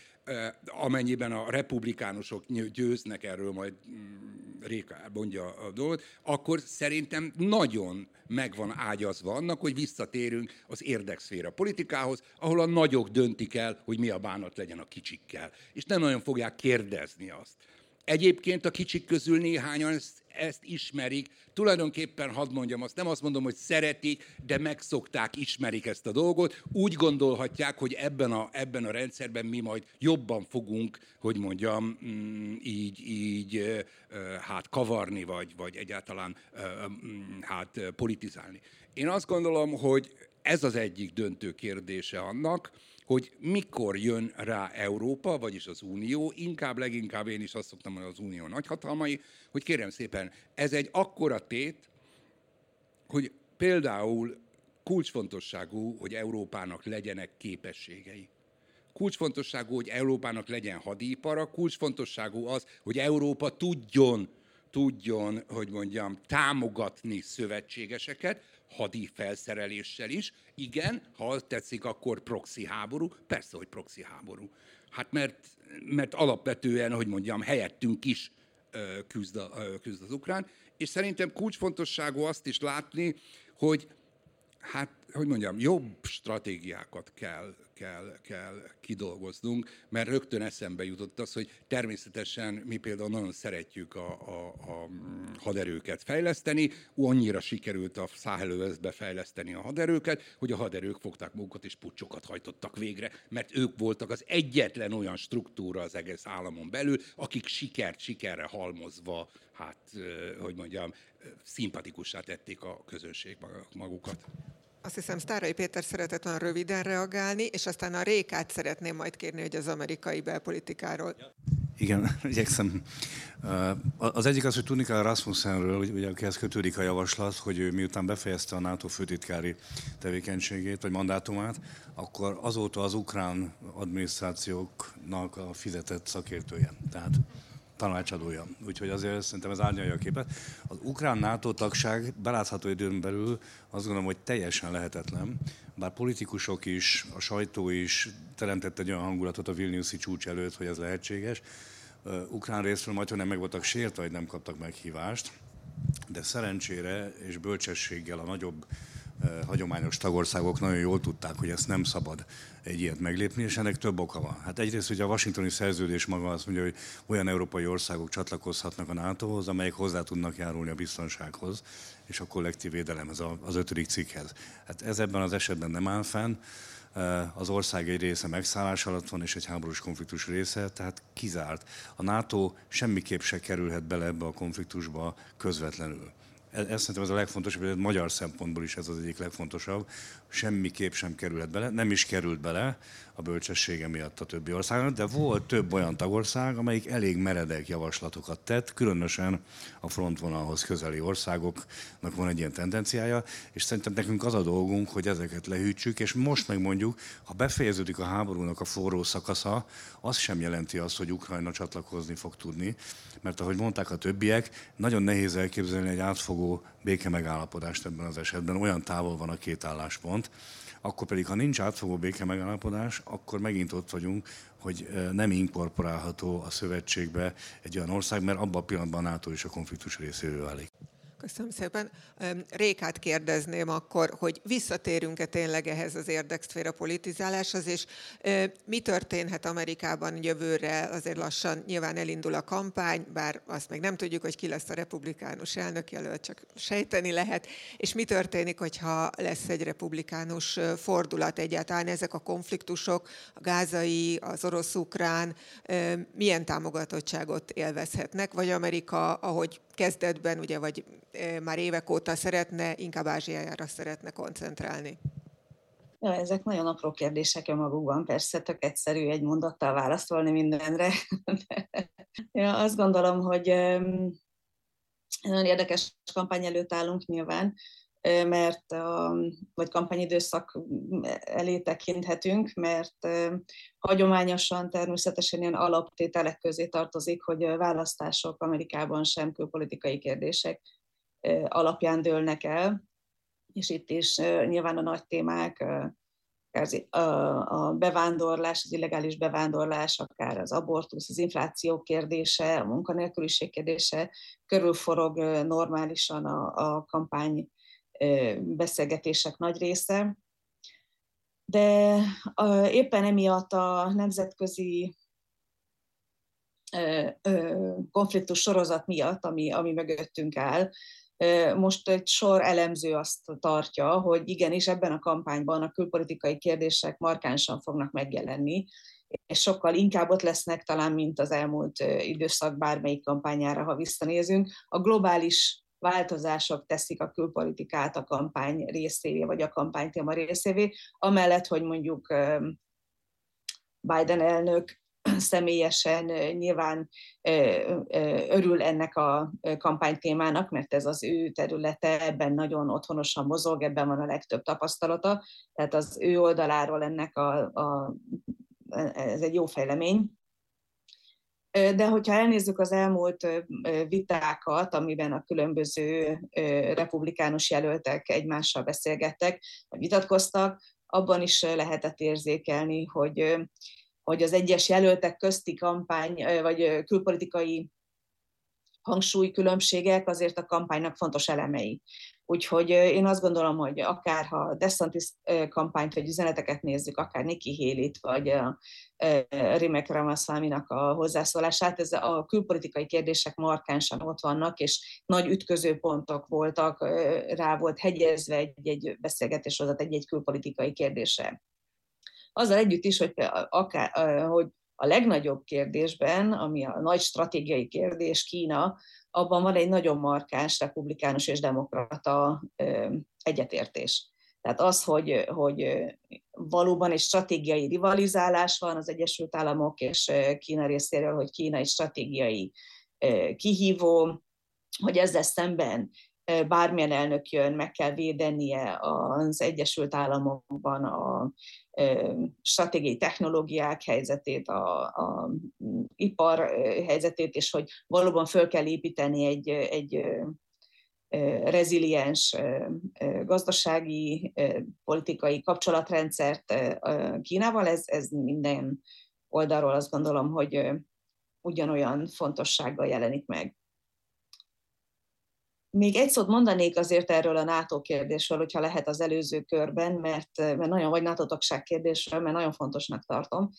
amennyiben a republikánusok győznek, erről majd mm, Réka mondja a dolgot, akkor szerintem nagyon meg van ágyazva annak, hogy visszatérünk az érdekszféra politikához, ahol a nagyok döntik el, hogy mi a bánat legyen a kicsikkel. És nem nagyon fogják kérdezni azt. Egyébként a kicsik közül néhányan ezt ezt ismerik. Tulajdonképpen, hadd mondjam azt, nem azt mondom, hogy szeretik, de megszokták, ismerik ezt a dolgot. Úgy gondolhatják, hogy ebben a, ebben a rendszerben mi majd jobban fogunk, hogy mondjam, mm, így, így hát kavarni, vagy, vagy egyáltalán mm, hát politizálni. Én azt gondolom, hogy ez az egyik döntő kérdése annak, hogy mikor jön rá Európa, vagyis az Unió, inkább leginkább én is azt szoktam mondani az Unió nagyhatalmai, hogy kérem szépen, ez egy akkora tét, hogy például kulcsfontosságú, hogy Európának legyenek képességei. Kulcsfontosságú, hogy Európának legyen hadipara, kulcsfontosságú az, hogy Európa tudjon, tudjon, hogy mondjam, támogatni szövetségeseket, hadi felszereléssel is. Igen, ha tetszik, akkor proxy háború. Persze, hogy proxy háború. Hát mert, mert alapvetően, hogy mondjam, helyettünk is küzd, a, küzd az ukrán, és szerintem kulcsfontosságú azt is látni, hogy hát, hogy mondjam, jobb stratégiákat kell, kell, kell kidolgoznunk, mert rögtön eszembe jutott az, hogy természetesen mi például nagyon szeretjük a, a, a haderőket fejleszteni, annyira sikerült a száhelővezbe fejleszteni a haderőket, hogy a haderők fogták magukat és pucsokat hajtottak végre, mert ők voltak az egyetlen olyan struktúra az egész államon belül, akik sikert sikerre halmozva, hát, hogy mondjam, szimpatikussá tették a közönség magukat. Azt hiszem, Sztárai Péter szeretett olyan röviden reagálni, és aztán a Rékát szeretném majd kérni, hogy az amerikai belpolitikáról. Igen, igyekszem. Az egyik az, hogy tudni kell Rasmussenről, ugye, akihez kötődik a javaslat, hogy ő miután befejezte a NATO főtitkári tevékenységét, vagy mandátumát, akkor azóta az ukrán adminisztrációknak a fizetett szakértője. Tehát tanácsadója. Úgyhogy azért szerintem ez árnyalja a képet. Az ukrán NATO tagság belátható időn belül azt gondolom, hogy teljesen lehetetlen, bár politikusok is, a sajtó is teremtett egy olyan hangulatot a Vilniuszi csúcs előtt, hogy ez lehetséges. Ukrán részről majd, hogy nem meg voltak sértve, hogy nem kaptak meghívást, de szerencsére és bölcsességgel a nagyobb hagyományos tagországok nagyon jól tudták, hogy ezt nem szabad egy ilyet meglépni, és ennek több oka van. Hát egyrészt ugye a washingtoni szerződés maga azt mondja, hogy olyan európai országok csatlakozhatnak a NATO-hoz, amelyek hozzá tudnak járulni a biztonsághoz és a kollektív védelemhez, az ötödik cikkhez. Hát ez ebben az esetben nem áll fenn az ország egy része megszállás alatt van, és egy háborús konfliktus része, tehát kizárt. A NATO semmiképp se kerülhet bele ebbe a konfliktusba közvetlenül ez szerintem ez a legfontosabb, hogy magyar szempontból is ez az egyik legfontosabb, semmiképp sem kerülhet bele, nem is került bele a bölcsessége miatt a többi országnak, de volt több olyan tagország, amelyik elég meredek javaslatokat tett, különösen a frontvonalhoz közeli országoknak van egy ilyen tendenciája, és szerintem nekünk az a dolgunk, hogy ezeket lehűtsük, és most megmondjuk, ha befejeződik a háborúnak a forró szakasza, az sem jelenti azt, hogy Ukrajna csatlakozni fog tudni, mert ahogy mondták a többiek, nagyon nehéz elképzelni egy átfogó béke megállapodást ebben az esetben, olyan távol van a két álláspont, akkor pedig, ha nincs átfogó béke megállapodás, akkor megint ott vagyunk, hogy nem inkorporálható a szövetségbe egy olyan ország, mert abban a pillanatban a NATO is a konfliktus részévé válik. Köszönöm szépen. Rékát kérdezném akkor, hogy visszatérünk-e tényleg ehhez az érdekszféra politizáláshoz, és mi történhet Amerikában jövőre? Azért lassan nyilván elindul a kampány, bár azt még nem tudjuk, hogy ki lesz a republikánus elnökjelölt, csak sejteni lehet. És mi történik, hogyha lesz egy republikánus fordulat egyáltalán? Ezek a konfliktusok, a gázai, az orosz-ukrán, milyen támogatottságot élvezhetnek? Vagy Amerika, ahogy kezdetben, ugye, vagy már évek óta szeretne, inkább Ázsiájára szeretne koncentrálni? Ja, ezek nagyon apró kérdések magukban, persze tök egyszerű egy mondattal válaszolni mindenre. ja, azt gondolom, hogy nagyon érdekes kampány előtt állunk nyilván, mert a, vagy kampányidőszak elé tekinthetünk, mert hagyományosan természetesen ilyen alaptételek közé tartozik, hogy választások Amerikában sem külpolitikai kérdések alapján dőlnek el, és itt is nyilván a nagy témák, a bevándorlás, az illegális bevándorlás, akár az abortusz, az infláció kérdése, a munkanélküliség kérdése körülforog normálisan a, a kampány beszélgetések nagy része. De éppen emiatt a nemzetközi konfliktus sorozat miatt, ami, ami mögöttünk áll, most egy sor elemző azt tartja, hogy igenis ebben a kampányban a külpolitikai kérdések markánsan fognak megjelenni, és sokkal inkább ott lesznek talán, mint az elmúlt időszak bármelyik kampányára, ha visszanézünk. A globális változások teszik a külpolitikát a kampány részévé, vagy a kampánytéma részévé, amellett, hogy mondjuk Biden elnök személyesen nyilván örül ennek a kampánytémának, mert ez az ő területe, ebben nagyon otthonosan mozog, ebben van a legtöbb tapasztalata, tehát az ő oldaláról ennek a, a ez egy jó fejlemény. De hogyha elnézzük az elmúlt vitákat, amiben a különböző republikánus jelöltek egymással beszélgettek, vagy vitatkoztak, abban is lehetett érzékelni, hogy, hogy az egyes jelöltek közti kampány, vagy külpolitikai hangsúlykülönbségek azért a kampánynak fontos elemei. Úgyhogy én azt gondolom, hogy akár ha DeSantis kampányt vagy üzeneteket nézzük, akár Nikki Haley-t, vagy a Rimek Ramaswamy-nak a hozzászólását, ez a külpolitikai kérdések markánsan ott vannak, és nagy ütköző pontok voltak, rá volt hegyezve egy-egy beszélgetés egy-egy külpolitikai kérdése. Azzal együtt is, hogy, akár, hogy a legnagyobb kérdésben, ami a nagy stratégiai kérdés, Kína, abban van egy nagyon markáns republikánus és demokrata egyetértés. Tehát az, hogy, hogy valóban egy stratégiai rivalizálás van az Egyesült Államok és Kína részéről, hogy Kína egy stratégiai kihívó, hogy ezzel szemben bármilyen elnök jön, meg kell védenie az Egyesült Államokban a stratégiai technológiák helyzetét, a, a ipar helyzetét, és hogy valóban föl kell építeni egy, egy reziliens gazdasági, politikai kapcsolatrendszert Kínával, ez, ez minden oldalról azt gondolom, hogy ugyanolyan fontossággal jelenik meg. Még egy szót mondanék azért erről a NATO kérdésről, hogyha lehet az előző körben, mert, mert nagyon, vagy NATO tagság kérdésről, mert nagyon fontosnak tartom.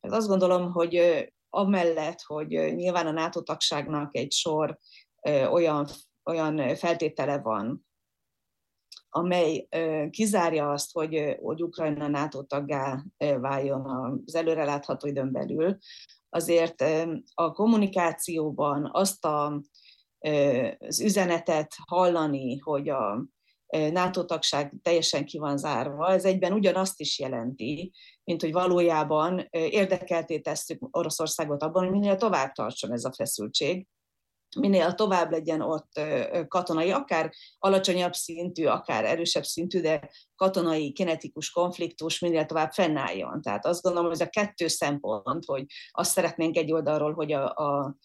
Mert azt gondolom, hogy amellett, hogy nyilván a NATO tagságnak egy sor olyan, olyan feltétele van, amely kizárja azt, hogy, hogy Ukrajna NATO taggá váljon az előrelátható időn belül, azért a kommunikációban azt a az üzenetet hallani, hogy a NATO tagság teljesen ki van zárva, ez egyben ugyanazt is jelenti, mint hogy valójában érdekelté tesszük Oroszországot abban, hogy minél tovább tartson ez a feszültség, minél tovább legyen ott katonai, akár alacsonyabb szintű, akár erősebb szintű, de katonai, kinetikus konfliktus minél tovább fennálljon. Tehát azt gondolom, hogy ez a kettő szempont, hogy azt szeretnénk egy oldalról, hogy a, a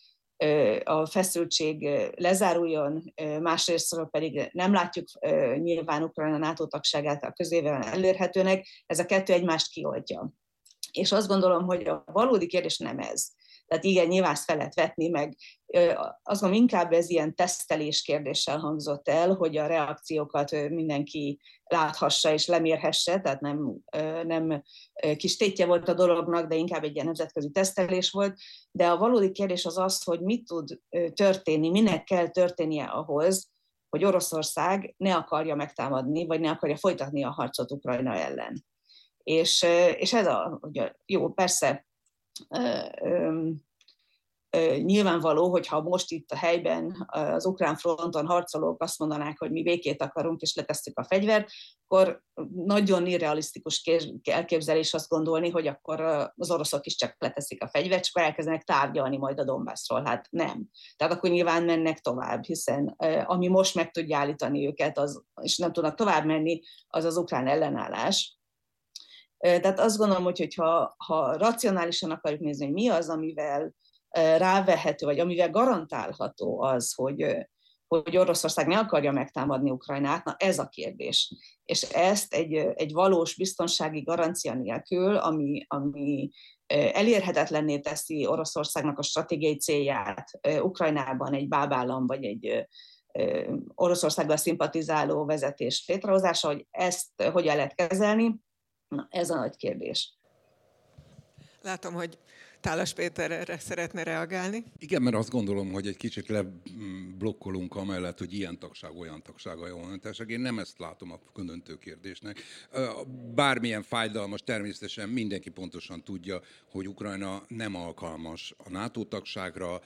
a feszültség lezáruljon, másrésztről pedig nem látjuk nyilván Ukrajna NATO tagságát a közével elérhetőnek, ez a kettő egymást kioldja. És azt gondolom, hogy a valódi kérdés nem ez. Tehát igen, nyilván ezt fel lehet vetni, meg gondolom inkább ez ilyen tesztelés kérdéssel hangzott el, hogy a reakciókat mindenki láthassa és lemérhesse, tehát nem, nem kis tétje volt a dolognak, de inkább egy ilyen nemzetközi tesztelés volt. De a valódi kérdés az az, hogy mit tud történni, minek kell történnie ahhoz, hogy Oroszország ne akarja megtámadni, vagy ne akarja folytatni a harcot Ukrajna ellen. És, és ez a, ugye, jó, persze nyilvánvaló, hogy ha most itt a helyben az ukrán fronton harcolók azt mondanák, hogy mi békét akarunk és letesszük a fegyvert, akkor nagyon irrealisztikus elképzelés azt gondolni, hogy akkor az oroszok is csak leteszik a fegyvert, és akkor elkezdenek tárgyalni majd a Donbassról. Hát nem. Tehát akkor nyilván mennek tovább, hiszen ami most meg tudja állítani őket, az, és nem tudnak tovább menni, az az ukrán ellenállás. Tehát azt gondolom, hogy hogyha, ha racionálisan akarjuk nézni, hogy mi az, amivel rávehető, vagy amivel garantálható az, hogy, hogy Oroszország ne akarja megtámadni Ukrajnát, na ez a kérdés. És ezt egy, egy valós biztonsági garancia nélkül, ami, ami elérhetetlenné teszi Oroszországnak a stratégiai célját Ukrajnában egy bábállam, vagy egy Oroszországgal szimpatizáló vezetés létrehozása, hogy ezt hogyan lehet kezelni, na ez a nagy kérdés. Látom, hogy Tálas Péter erre szeretne reagálni. Igen, mert azt gondolom, hogy egy kicsit leblokkolunk amellett, hogy ilyen tagság, olyan tagság, olyan tagság. Én nem ezt látom a ködöntő kérdésnek. Bármilyen fájdalmas, természetesen mindenki pontosan tudja, hogy Ukrajna nem alkalmas a NATO tagságra,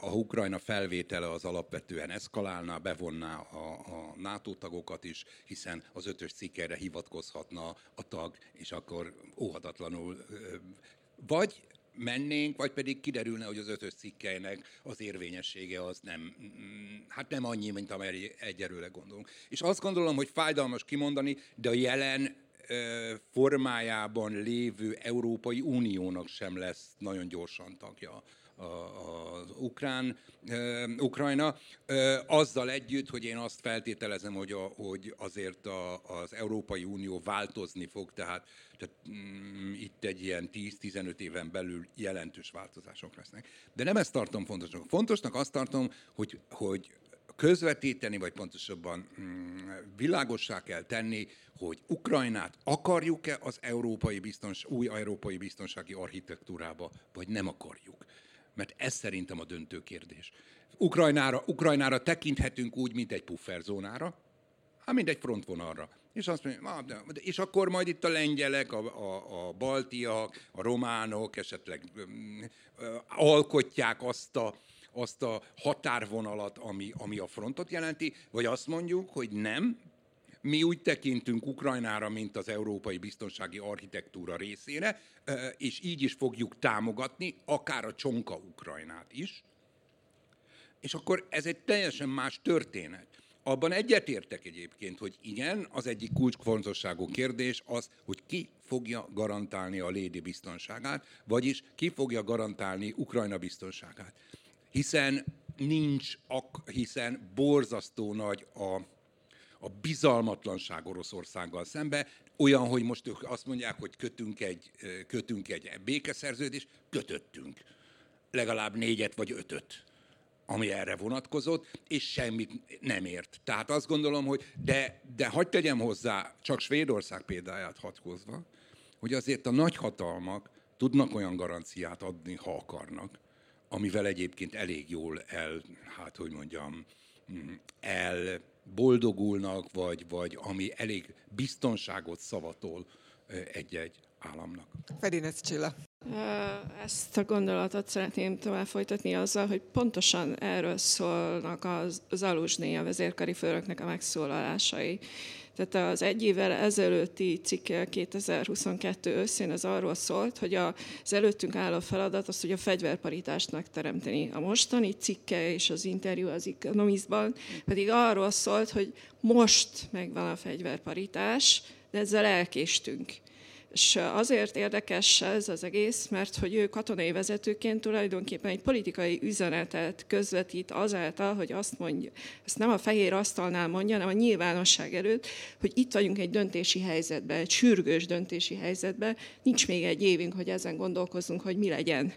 a Ukrajna felvétele az alapvetően eszkalálná, bevonná a, a NATO tagokat is, hiszen az ötös cikkerre hivatkozhatna a tag, és akkor óhatatlanul vagy mennénk, vagy pedig kiderülne, hogy az ötös cikkeinek az érvényessége az nem, mm, hát nem annyi, mint amely egyelőre gondolunk. És azt gondolom, hogy fájdalmas kimondani, de a jelen formájában lévő Európai Uniónak sem lesz nagyon gyorsan tagja az ukrán, Ukrajna, azzal együtt, hogy én azt feltételezem, hogy, a, hogy azért a, az Európai Unió változni fog, tehát, tehát mm, itt egy ilyen 10-15 éven belül jelentős változások lesznek. De nem ezt tartom fontosnak. Fontosnak azt tartom, hogy, hogy közvetíteni, vagy pontosabban mm, világossá kell tenni, hogy Ukrajnát akarjuk-e az európai biztons, új európai biztonsági architektúrába, vagy nem akarjuk. Mert ez szerintem a döntő kérdés. Ukrajnára, Ukrajnára tekinthetünk úgy, mint egy pufferzónára, hát mint egy frontvonalra. És azt mondja, és akkor majd itt a lengyelek, a, a, a baltiak, a románok esetleg alkotják azt a, azt a határvonalat, ami, ami a frontot jelenti, vagy azt mondjuk, hogy nem, mi úgy tekintünk Ukrajnára, mint az európai biztonsági architektúra részére, és így is fogjuk támogatni, akár a csonka Ukrajnát is. És akkor ez egy teljesen más történet. Abban egyetértek egyébként, hogy igen, az egyik kulcsfontosságú kérdés az, hogy ki fogja garantálni a lédi biztonságát, vagyis ki fogja garantálni Ukrajna biztonságát. Hiszen nincs, hiszen borzasztó nagy a, a bizalmatlanság Oroszországgal szembe, olyan, hogy most ők azt mondják, hogy kötünk egy, kötünk egy békeszerződést, kötöttünk. Legalább négyet vagy ötöt ami erre vonatkozott, és semmit nem ért. Tehát azt gondolom, hogy de, de hagyd tegyem hozzá, csak Svédország példáját hadd hozva, hogy azért a nagyhatalmak tudnak olyan garanciát adni, ha akarnak, amivel egyébként elég jól el, hát hogy mondjam, el boldogulnak, vagy, vagy ami elég biztonságot szavatol egy-egy államnak. Fedinec Csilla. Ezt a gondolatot szeretném tovább folytatni azzal, hogy pontosan erről szólnak az, az Aluzsné, a vezérkari főnöknek a megszólalásai. Tehát az egy évvel ezelőtti cikke 2022 őszén az arról szólt, hogy az előttünk álló feladat az, hogy a fegyverparitást megteremteni. A mostani cikke és az interjú az Economistban pedig arról szólt, hogy most megvan a fegyverparitás, de ezzel elkéstünk. És azért érdekes ez az egész, mert hogy ő katonai vezetőként tulajdonképpen egy politikai üzenetet közvetít azáltal, hogy azt mondja, ezt nem a fehér asztalnál mondja, hanem a nyilvánosság előtt, hogy itt vagyunk egy döntési helyzetben, egy sürgős döntési helyzetben, nincs még egy évünk, hogy ezen gondolkozzunk, hogy mi legyen.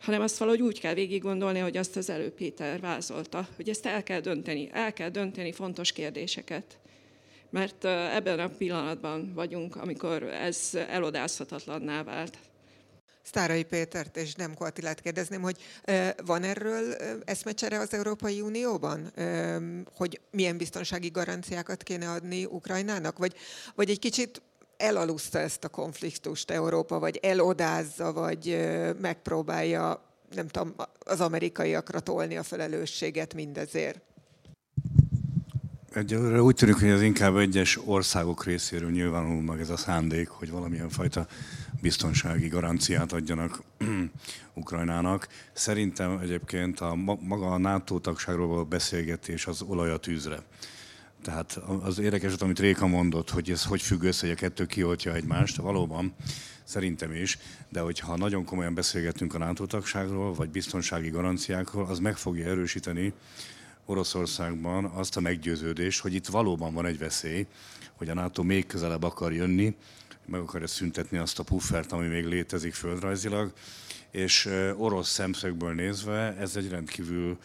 Hanem azt valahogy úgy kell végig gondolni, hogy azt az elő Péter vázolta, hogy ezt el kell dönteni, el kell dönteni fontos kérdéseket mert ebben a pillanatban vagyunk, amikor ez elodázhatatlanná vált. Sztárai Pétert és Demko Attilát kérdezném, hogy van erről eszmecsere az Európai Unióban, hogy milyen biztonsági garanciákat kéne adni Ukrajnának, vagy, vagy egy kicsit elaluszta ezt a konfliktust Európa, vagy elodázza, vagy megpróbálja, nem tudom, az amerikaiakra tolni a felelősséget mindezért? Egyelőre úgy tűnik, hogy ez inkább egyes országok részéről nyilvánul meg ez a szándék, hogy valamilyen fajta biztonsági garanciát adjanak Ukrajnának. Szerintem egyébként a maga a NATO tagságról való beszélgetés az olaj a tűzre. Tehát az érdekes, amit Réka mondott, hogy ez hogy függ össze, hogy a kettő kioltja egymást, valóban szerintem is, de hogyha nagyon komolyan beszélgetünk a NATO tagságról, vagy biztonsági garanciákról, az meg fogja erősíteni Oroszországban azt a meggyőződést, hogy itt valóban van egy veszély, hogy a NATO még közelebb akar jönni, meg akarja szüntetni azt a puffert, ami még létezik földrajzilag, és orosz szemszögből nézve ez egy rendkívül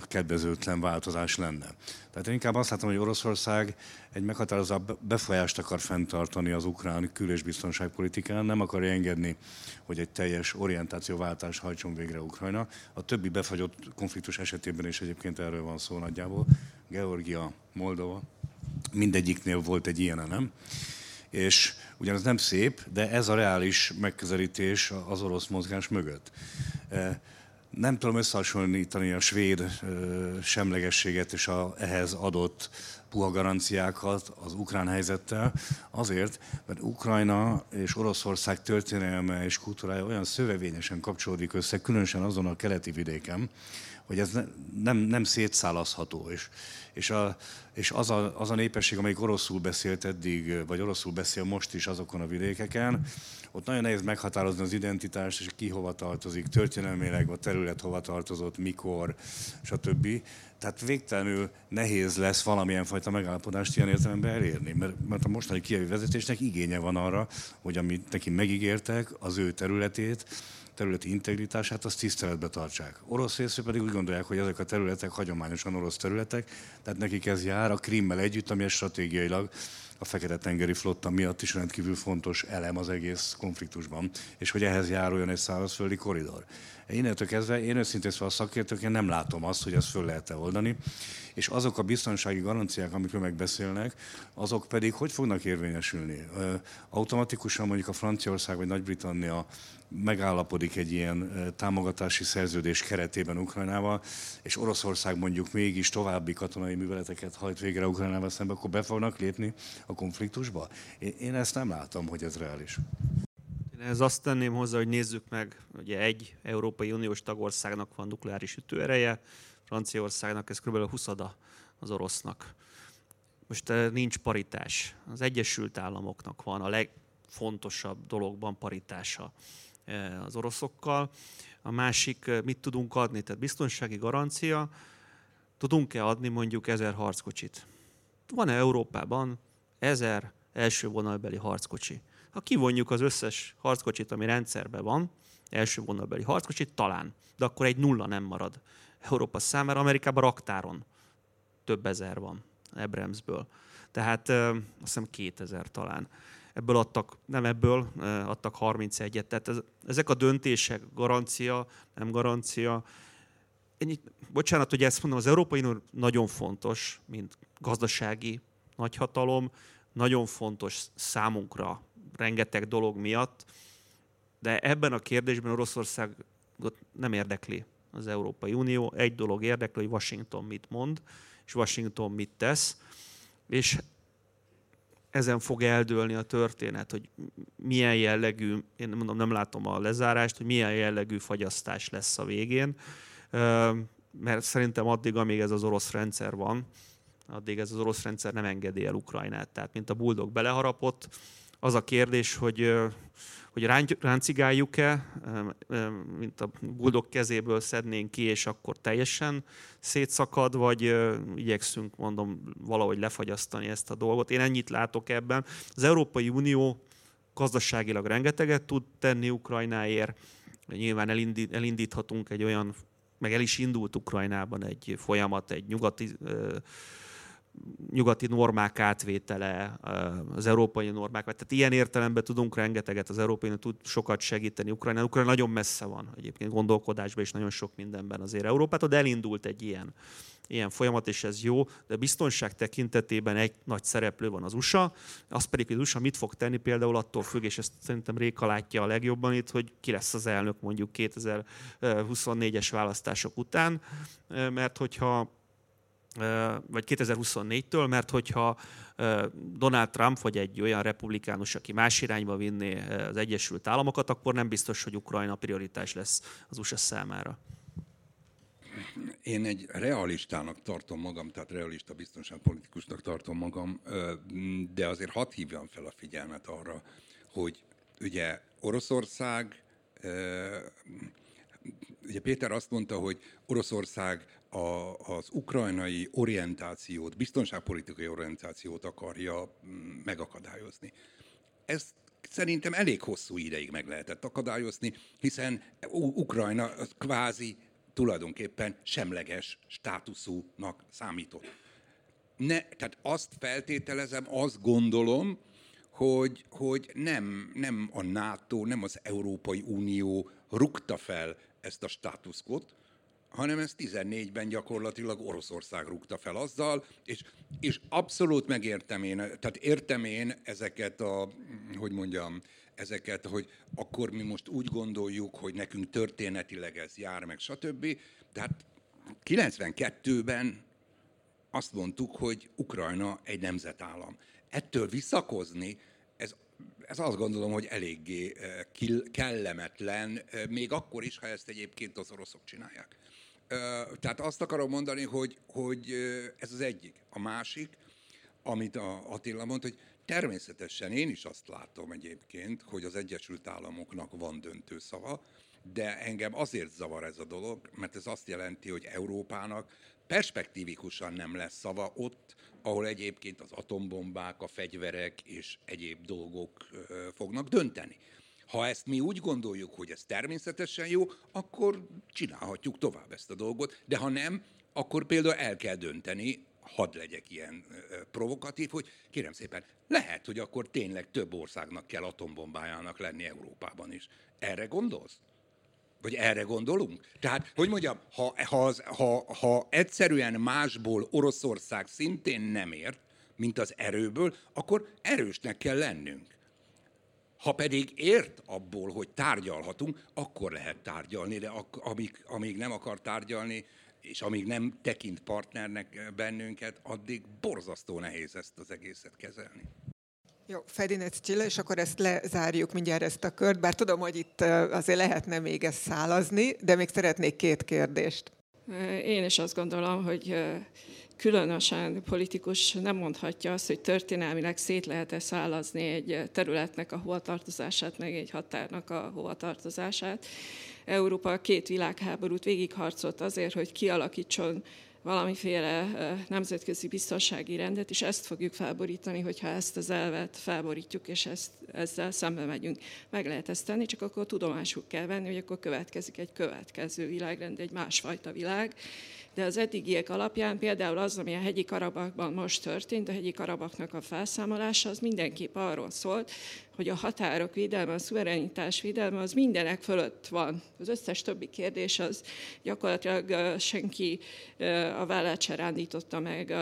kedvezőtlen változás lenne. Tehát én inkább azt látom, hogy Oroszország egy meghatározott befolyást akar fenntartani az ukrán kül- és biztonságpolitikán, nem akarja engedni, hogy egy teljes orientációváltás hajtson végre Ukrajna. A többi befagyott konfliktus esetében is egyébként erről van szó nagyjából. Georgia, Moldova, mindegyiknél volt egy ilyen, nem? És ugyanaz nem szép, de ez a reális megközelítés az orosz mozgás mögött nem tudom összehasonlítani a svéd semlegességet és a ehhez adott puha garanciákat az ukrán helyzettel, azért, mert Ukrajna és Oroszország történelme és kultúrája olyan szövevényesen kapcsolódik össze, különösen azon a keleti vidéken, hogy ez ne, nem, nem szétszálazható. És, és, a, és az, a, az a népesség, amelyik oroszul beszélt eddig, vagy oroszul beszél most is azokon a vidékeken, ott nagyon nehéz meghatározni az identitást, és ki hova tartozik, történelmileg a terület hova tartozott, mikor, stb. Tehát végtelenül nehéz lesz valamilyen fajta megállapodást ilyen értelemben elérni, mert, mert a mostani kievi vezetésnek igénye van arra, hogy amit neki megígértek, az ő területét, területi integritását, azt tiszteletbe tartsák. Orosz részről pedig úgy gondolják, hogy ezek a területek hagyományosan orosz területek, tehát nekik ez jár a Krimmel együtt, ami stratégiailag a Fekete-tengeri flotta miatt is rendkívül fontos elem az egész konfliktusban, és hogy ehhez járuljon egy szárazföldi koridor. Innentől kezdve én őszintén szóval szakértőként nem látom azt, hogy ezt föl lehet-e oldani, és azok a biztonsági garanciák, amikről megbeszélnek, azok pedig hogy fognak érvényesülni? Automatikusan mondjuk a Franciaország vagy Nagy-Britannia megállapodik egy ilyen támogatási szerződés keretében Ukrajnával, és Oroszország mondjuk mégis további katonai műveleteket hajt végre Ukrajnával szemben, akkor be fognak lépni a konfliktusba? Én ezt nem látom, hogy ez reális. Ez azt tenném hozzá, hogy nézzük meg, ugye egy Európai Uniós tagországnak van nukleáris ütőereje, Franciaországnak ez kb. 20 az orosznak. Most nincs paritás. Az Egyesült Államoknak van a legfontosabb dologban paritása az oroszokkal. A másik, mit tudunk adni? Tehát biztonsági garancia, tudunk-e adni mondjuk ezer harckocsit? Van-e Európában ezer első vonalbeli harckocsi? Ha kivonjuk az összes harckocsit, ami rendszerben van, első vonalbeli harckocsit, talán. De akkor egy nulla nem marad Európa számára. Amerikában raktáron több ezer van Abramsből. Tehát azt hiszem 2000 talán. Ebből adtak, nem ebből, adtak 31-et. Tehát ez, ezek a döntések, garancia, nem garancia. Ennyi, bocsánat, hogy ezt mondom, az Európai Unió nagyon fontos, mint gazdasági nagyhatalom, nagyon fontos számunkra rengeteg dolog miatt, de ebben a kérdésben Oroszország nem érdekli az Európai Unió. Egy dolog érdekli, hogy Washington mit mond, és Washington mit tesz, és ezen fog eldőlni a történet, hogy milyen jellegű, én mondom, nem látom a lezárást, hogy milyen jellegű fagyasztás lesz a végén, mert szerintem addig, amíg ez az orosz rendszer van, addig ez az orosz rendszer nem engedi el Ukrajnát. Tehát, mint a buldog beleharapott, az a kérdés, hogy, hogy ráncigáljuk-e, mint a buldog kezéből szednénk ki, és akkor teljesen szétszakad, vagy igyekszünk, mondom, valahogy lefagyasztani ezt a dolgot. Én ennyit látok ebben. Az Európai Unió gazdaságilag rengeteget tud tenni Ukrajnáért. Nyilván elindíthatunk egy olyan, meg el is indult Ukrajnában egy folyamat, egy nyugati nyugati normák átvétele, az európai normák, tehát ilyen értelemben tudunk rengeteget, az európai tud sokat segíteni Ukrajna. Ukrajna nagyon messze van egyébként gondolkodásban és nagyon sok mindenben azért Európától, de elindult egy ilyen, ilyen folyamat, és ez jó, de biztonság tekintetében egy nagy szereplő van az USA, az pedig, hogy az USA mit fog tenni, például attól függ, és ezt szerintem Réka látja a legjobban itt, hogy ki lesz az elnök mondjuk 2024-es választások után, mert hogyha vagy 2024-től, mert hogyha Donald Trump vagy egy olyan republikánus, aki más irányba vinné az Egyesült Államokat, akkor nem biztos, hogy Ukrajna prioritás lesz az USA számára. Én egy realistának tartom magam, tehát realista biztonságpolitikusnak tartom magam, de azért hadd hívjam fel a figyelmet arra, hogy ugye Oroszország, ugye Péter azt mondta, hogy Oroszország a, az ukrajnai orientációt, biztonságpolitikai orientációt akarja mm, megakadályozni. Ezt szerintem elég hosszú ideig meg lehetett akadályozni, hiszen Ukrajna kvázi tulajdonképpen semleges státuszúnak számított. Ne, tehát azt feltételezem, azt gondolom, hogy, hogy nem, nem a NATO, nem az Európai Unió rúgta fel ezt a státuszkot, hanem ezt 14-ben gyakorlatilag Oroszország rúgta fel azzal, és, és abszolút megértem én, tehát értem én ezeket a, hogy mondjam, ezeket, hogy akkor mi most úgy gondoljuk, hogy nekünk történetileg ez jár meg, stb. Tehát 92-ben azt mondtuk, hogy Ukrajna egy nemzetállam. Ettől visszakozni, ez, ez azt gondolom, hogy eléggé kellemetlen, még akkor is, ha ezt egyébként az oroszok csinálják. Tehát azt akarom mondani, hogy, hogy ez az egyik. A másik, amit a Attila mondta, hogy természetesen én is azt látom egyébként, hogy az Egyesült Államoknak van döntő szava, de engem azért zavar ez a dolog, mert ez azt jelenti, hogy Európának perspektívikusan nem lesz szava ott, ahol egyébként az atombombák, a fegyverek és egyéb dolgok fognak dönteni. Ha ezt mi úgy gondoljuk, hogy ez természetesen jó, akkor csinálhatjuk tovább ezt a dolgot, de ha nem, akkor például el kell dönteni, hadd legyek ilyen provokatív, hogy kérem szépen, lehet, hogy akkor tényleg több országnak kell atombombájának lenni Európában is. Erre gondolsz? Vagy erre gondolunk? Tehát, hogy mondjam, ha, ha, ha, ha egyszerűen másból Oroszország szintén nem ért, mint az erőből, akkor erősnek kell lennünk. Ha pedig ért abból, hogy tárgyalhatunk, akkor lehet tárgyalni, de amíg, amíg nem akar tárgyalni, és amíg nem tekint partnernek bennünket, addig borzasztó nehéz ezt az egészet kezelni. Jó, Fedinec Csilla, és akkor ezt lezárjuk mindjárt ezt a kört, bár tudom, hogy itt azért lehetne még ezt szálazni, de még szeretnék két kérdést. Én is azt gondolom, hogy különösen politikus nem mondhatja azt, hogy történelmileg szét lehet-e szálazni egy területnek a hovatartozását, meg egy határnak a hovatartozását. Európa két világháborút végigharcolt azért, hogy kialakítson valamiféle nemzetközi biztonsági rendet, és ezt fogjuk felborítani, hogyha ezt az elvet felborítjuk, és ezt, ezzel szembe megyünk. Meg lehet ezt tenni, csak akkor tudomásuk kell venni, hogy akkor következik egy következő világrend, egy másfajta világ, de az eddigiek alapján például az, ami a hegyi Karabakban most történt, a hegyi Karabaknak a felszámolása, az mindenképp arról szólt, hogy a határok védelme, a szuverenitás védelme az mindenek fölött van. Az összes többi kérdés az gyakorlatilag senki a vállát se rándította meg,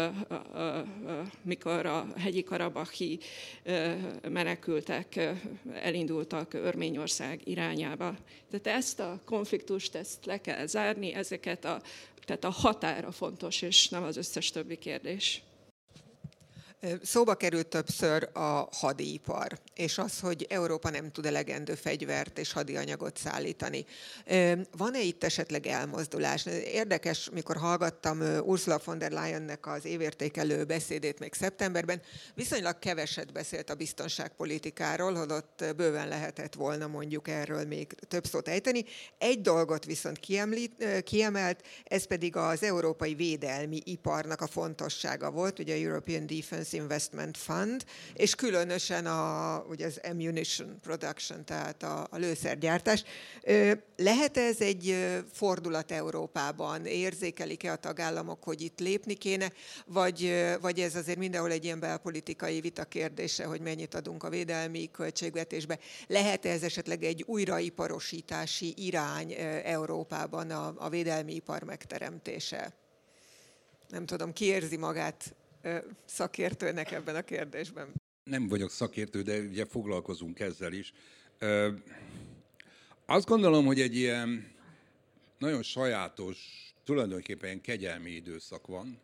mikor a hegyi karabahi menekültek elindultak Örményország irányába. Tehát ezt a konfliktust ezt le kell zárni, ezeket a tehát a határa fontos, és nem az összes többi kérdés. Szóba került többször a hadipar, és az, hogy Európa nem tud elegendő fegyvert és hadianyagot szállítani. Van-e itt esetleg elmozdulás? Érdekes, mikor hallgattam Ursula von der Leyennek az évértékelő beszédét még szeptemberben, viszonylag keveset beszélt a biztonságpolitikáról, holott bőven lehetett volna mondjuk erről még több szót ejteni. Egy dolgot viszont kiemlít, kiemelt, ez pedig az európai védelmi iparnak a fontossága volt, ugye a European Defense Investment Fund, és különösen a, ugye az ammunition production, tehát a, a lőszergyártás. Lehet ez egy fordulat Európában? Érzékelik-e a tagállamok, hogy itt lépni kéne, vagy, vagy ez azért mindenhol egy ilyen belpolitikai vita kérdése, hogy mennyit adunk a védelmi költségvetésbe? Lehet ez esetleg egy újraiparosítási irány Európában a, a védelmi ipar megteremtése? Nem tudom, ki érzi magát szakértőnek ebben a kérdésben? Nem vagyok szakértő, de ugye foglalkozunk ezzel is. Azt gondolom, hogy egy ilyen nagyon sajátos, tulajdonképpen kegyelmi időszak van.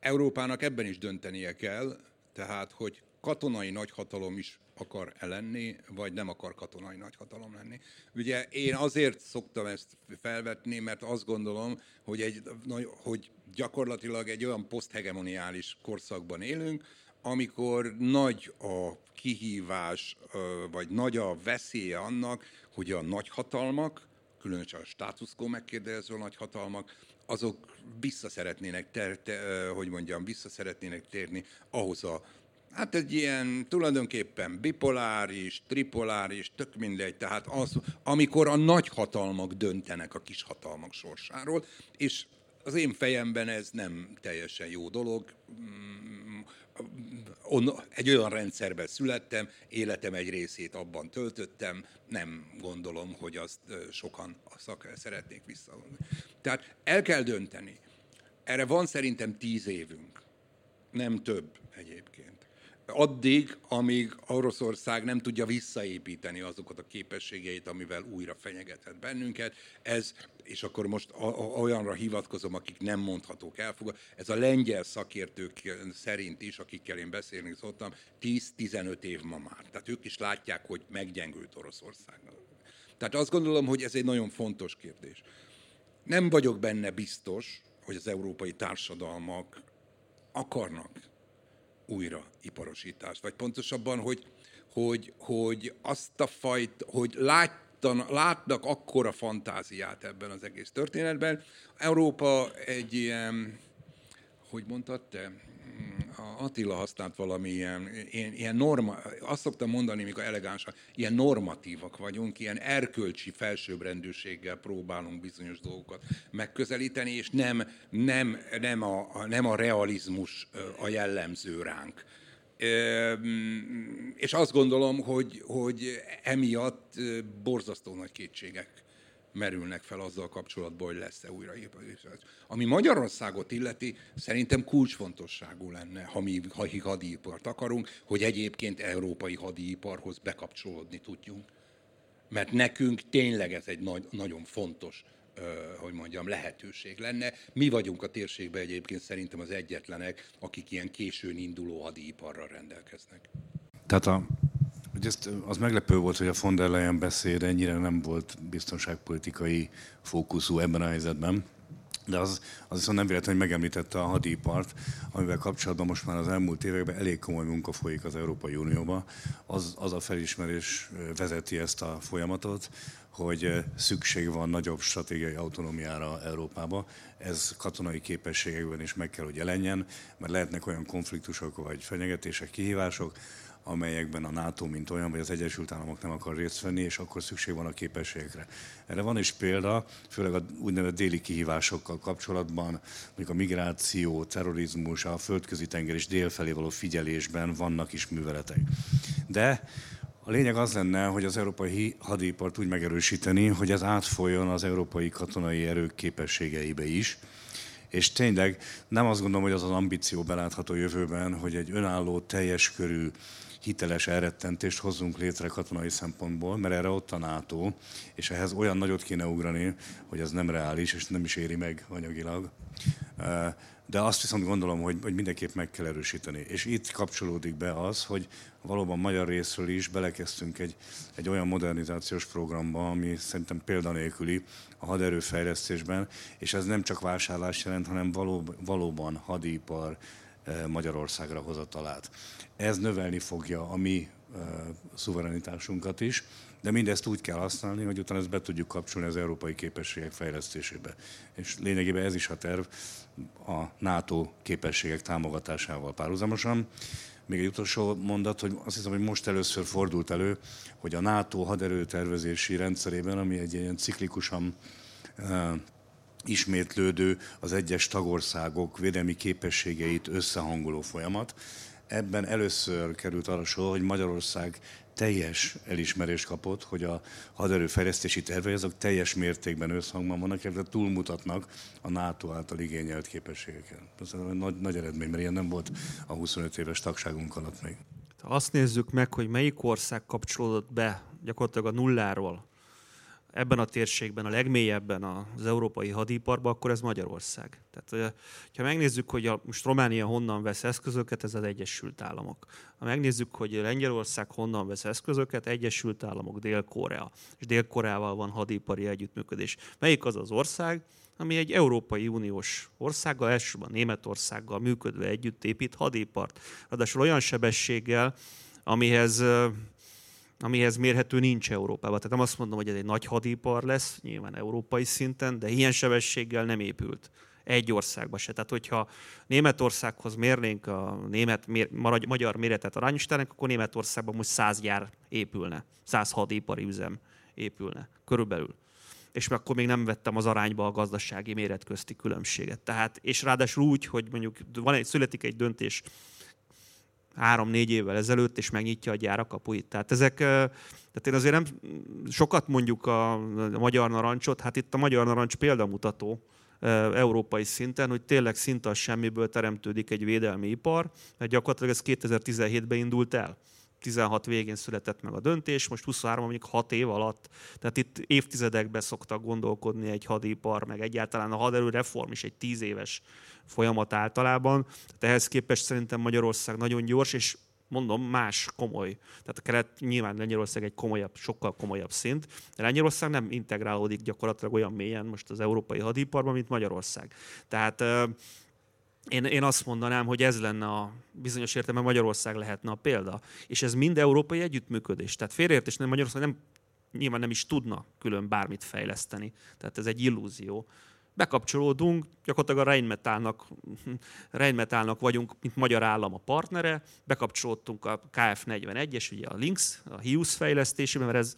Európának ebben is döntenie kell, tehát, hogy katonai nagyhatalom is akar lenni, vagy nem akar katonai nagyhatalom lenni. Ugye én azért szoktam ezt felvetni, mert azt gondolom, hogy, egy, hogy gyakorlatilag egy olyan poszthegemoniális korszakban élünk, amikor nagy a kihívás, vagy nagy a veszélye annak, hogy a nagyhatalmak, különösen a status quo megkérdező nagyhatalmak, azok vissza szeretnének, ter, te, hogy mondjam, vissza szeretnének térni ahhoz a Hát egy ilyen tulajdonképpen bipoláris, tripoláris, tök mindegy, tehát az, amikor a nagyhatalmak döntenek a kishatalmak sorsáról, és az én fejemben ez nem teljesen jó dolog. Mm, egy olyan rendszerben születtem, életem egy részét abban töltöttem, nem gondolom, hogy azt sokan szeretnék visszavonni. Tehát el kell dönteni. Erre van szerintem tíz évünk, nem több egyébként addig, amíg Oroszország nem tudja visszaépíteni azokat a képességeit, amivel újra fenyegethet bennünket. Ez, és akkor most olyanra hivatkozom, akik nem mondhatók elfogad, ez a lengyel szakértők szerint is, akikkel én beszélni szoktam, 10-15 év ma már. Tehát ők is látják, hogy meggyengült Oroszország. Tehát azt gondolom, hogy ez egy nagyon fontos kérdés. Nem vagyok benne biztos, hogy az európai társadalmak akarnak újraiparosítást, vagy pontosabban, hogy, hogy, hogy azt a fajt, hogy láttan, látnak akkora fantáziát ebben az egész történetben. Európa egy ilyen, hogy mondtad te? Attila használt valami ilyen, ilyen, ilyen norma, azt szoktam mondani, mikor elegánsan, ilyen normatívak vagyunk, ilyen erkölcsi felsőbbrendűséggel próbálunk bizonyos dolgokat megközelíteni, és nem, nem, nem, a, nem a realizmus a jellemző ránk. És azt gondolom, hogy, hogy emiatt borzasztó nagy kétségek merülnek fel azzal kapcsolatban, hogy lesz-e újraépítés. Ami Magyarországot illeti, szerintem kulcsfontosságú lenne, ha mi hadipart akarunk, hogy egyébként európai hadiiparhoz bekapcsolódni tudjunk. Mert nekünk tényleg ez egy nagy, nagyon fontos hogy mondjam, lehetőség lenne. Mi vagyunk a térségben egyébként szerintem az egyetlenek, akik ilyen későn induló hadiiparral rendelkeznek. Tehát a hogy ezt, az meglepő volt, hogy a von der Leyen beszéd ennyire nem volt biztonságpolitikai fókuszú ebben a helyzetben. De az, az viszont nem véletlen, hogy megemlítette a hadipart, amivel kapcsolatban most már az elmúlt években elég komoly munka folyik az Európai Unióban. Az, az a felismerés vezeti ezt a folyamatot, hogy szükség van nagyobb stratégiai autonómiára Európába. Ez katonai képességekben is meg kell, hogy jelenjen, mert lehetnek olyan konfliktusok vagy fenyegetések, kihívások, amelyekben a NATO, mint olyan, vagy az Egyesült Államok nem akar részt venni, és akkor szükség van a képességekre. Erre van is példa, főleg a úgynevezett déli kihívásokkal kapcsolatban, mondjuk a migráció, terrorizmus, a földközi tenger és dél felé való figyelésben vannak is műveletek. De a lényeg az lenne, hogy az európai hadipart úgy megerősíteni, hogy ez átfoljon az európai katonai erők képességeibe is, és tényleg nem azt gondolom, hogy az az ambíció belátható jövőben, hogy egy önálló, teljes körű hiteles elrettentést hozzunk létre katonai szempontból, mert erre ott a NATO, és ehhez olyan nagyot kéne ugrani, hogy ez nem reális, és nem is éri meg anyagilag. De azt viszont gondolom, hogy, hogy mindenképp meg kell erősíteni. És itt kapcsolódik be az, hogy valóban magyar részről is belekezdtünk egy, egy olyan modernizációs programba, ami szerintem példanélküli a haderőfejlesztésben, és ez nem csak vásárlás jelent, hanem való, valóban hadipar, Magyarországra hozatalát. Ez növelni fogja a mi szuverenitásunkat is, de mindezt úgy kell használni, hogy utána ezt be tudjuk kapcsolni az európai képességek fejlesztésébe. És lényegében ez is a terv a NATO képességek támogatásával párhuzamosan. Még egy utolsó mondat, hogy azt hiszem, hogy most először fordult elő, hogy a NATO haderőtervezési rendszerében, ami egy ilyen ciklikusan ismétlődő az egyes tagországok védelmi képességeit összehangoló folyamat. Ebben először került arra sor, hogy Magyarország teljes elismerést kapott, hogy a haderőfejlesztési tervei azok teljes mértékben összhangban vannak, illetve túlmutatnak a NATO által igényelt képességeken. Ez egy nagy, nagy eredmény, mert ilyen nem volt a 25 éves tagságunk alatt még. Azt nézzük meg, hogy melyik ország kapcsolódott be gyakorlatilag a nulláról ebben a térségben, a legmélyebben az európai hadiparban, akkor ez Magyarország. Tehát, ha megnézzük, hogy a, most Románia honnan vesz eszközöket, ez az Egyesült Államok. Ha megnézzük, hogy Lengyelország honnan vesz eszközöket, Egyesült Államok, Dél-Korea. És Dél-Koreával van hadipari együttműködés. Melyik az az ország, ami egy Európai Uniós országgal, elsősorban Németországgal működve együtt épít hadipart. Ráadásul olyan sebességgel, amihez amihez mérhető nincs Európában. Tehát nem azt mondom, hogy ez egy nagy hadipar lesz, nyilván európai szinten, de ilyen sebességgel nem épült egy országba se. Tehát, hogyha Németországhoz mérnénk a német, mér, magyar méretet arányostának, akkor Németországban most száz gyár épülne, száz hadipari üzem épülne, körülbelül. És akkor még nem vettem az arányba a gazdasági méret közti különbséget. Tehát, és ráadásul úgy, hogy mondjuk van egy, születik egy döntés három-négy évvel ezelőtt, és megnyitja a gyára kapuit. Tehát ezek, tehát én azért nem sokat mondjuk a magyar narancsot, hát itt a magyar narancs példamutató európai szinten, hogy tényleg szinte a semmiből teremtődik egy védelmi ipar, mert gyakorlatilag ez 2017-ben indult el. 16 végén született meg a döntés, most 23 mondjuk 6 év alatt. Tehát itt évtizedekben szoktak gondolkodni egy hadipar, meg egyáltalán a haderő reform is egy 10 éves folyamat általában. Tehát ehhez képest szerintem Magyarország nagyon gyors, és mondom, más komoly. Tehát a kelet nyilván Lengyelország egy komolyabb, sokkal komolyabb szint, de Lengyelország nem integrálódik gyakorlatilag olyan mélyen most az európai hadiparban, mint Magyarország. Tehát én, én azt mondanám, hogy ez lenne a bizonyos értelme Magyarország lehetne a példa. És ez mind európai együttműködés. Tehát félreértés nem Magyarország nem, nyilván nem is tudna külön bármit fejleszteni. Tehát ez egy illúzió bekapcsolódunk, gyakorlatilag a Rheinmetallnak, Rheinmetallnak vagyunk, mint magyar állam a partnere, bekapcsolódtunk a KF41-es, ugye a Links, a HIUS fejlesztésében, mert ez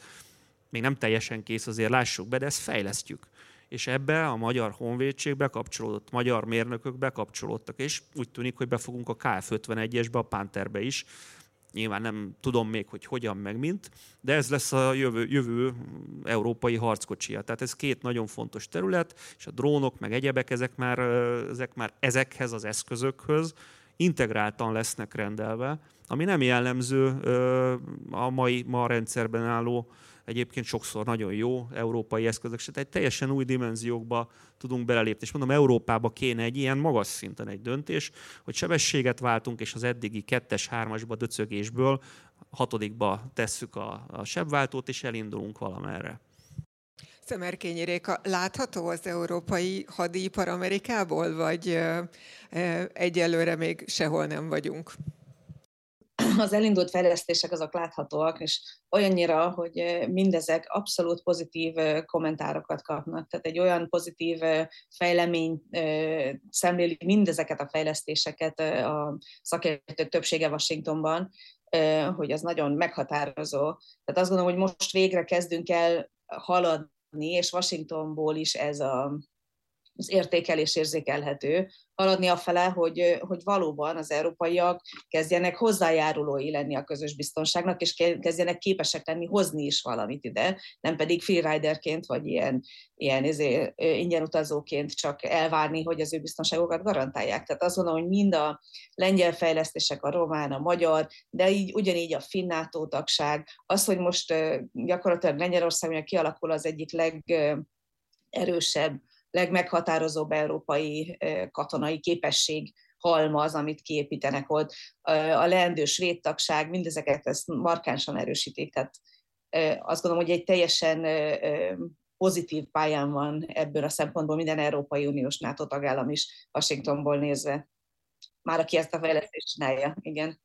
még nem teljesen kész, azért lássuk be, de ezt fejlesztjük. És ebbe a magyar honvédség bekapcsolódott, magyar mérnökök bekapcsolódtak, és úgy tűnik, hogy befogunk a KF51-esbe, a Pantherbe is, Nyilván nem tudom még, hogy hogyan, meg mint, de ez lesz a jövő, jövő európai harckocsia. Tehát ez két nagyon fontos terület, és a drónok, meg egyebek, ezek már, ezek már ezekhez az eszközökhöz integráltan lesznek rendelve, ami nem jellemző a mai ma a rendszerben álló egyébként sokszor nagyon jó európai eszközök, tehát egy teljesen új dimenziókba tudunk belelépni. És mondom, Európába kéne egy ilyen magas szinten egy döntés, hogy sebességet váltunk, és az eddigi kettes, hármasba döcögésből hatodikba tesszük a, a sebváltót, és elindulunk valamerre. Szemerkényi Réka, látható az európai hadipar Amerikából, vagy egyelőre még sehol nem vagyunk? az elindult fejlesztések azok láthatóak, és olyannyira, hogy mindezek abszolút pozitív kommentárokat kapnak. Tehát egy olyan pozitív fejlemény szemléli mindezeket a fejlesztéseket a szakértők többsége Washingtonban, hogy az nagyon meghatározó. Tehát azt gondolom, hogy most végre kezdünk el haladni, és Washingtonból is ez a, az értékelés érzékelhető, haladni afele, hogy, hogy valóban az európaiak kezdjenek hozzájárulói lenni a közös biztonságnak, és kezdjenek képesek lenni hozni is valamit ide, nem pedig freeriderként, vagy ilyen, ilyen izé, ingyen utazóként csak elvárni, hogy az ő biztonságokat garantálják. Tehát azt gondolom, hogy mind a lengyel fejlesztések, a román, a magyar, de így ugyanígy a finn NATO tagság, az, hogy most gyakorlatilag Lengyelország kialakul az egyik legerősebb legmeghatározóbb európai katonai képesség halmaz, amit kiépítenek ott. A leendő svéd tagság, mindezeket ezt markánsan erősítik. Tehát azt gondolom, hogy egy teljesen pozitív pályán van ebből a szempontból minden Európai Uniós NATO tagállam is Washingtonból nézve. Már aki ezt a fejlesztést csinálja, igen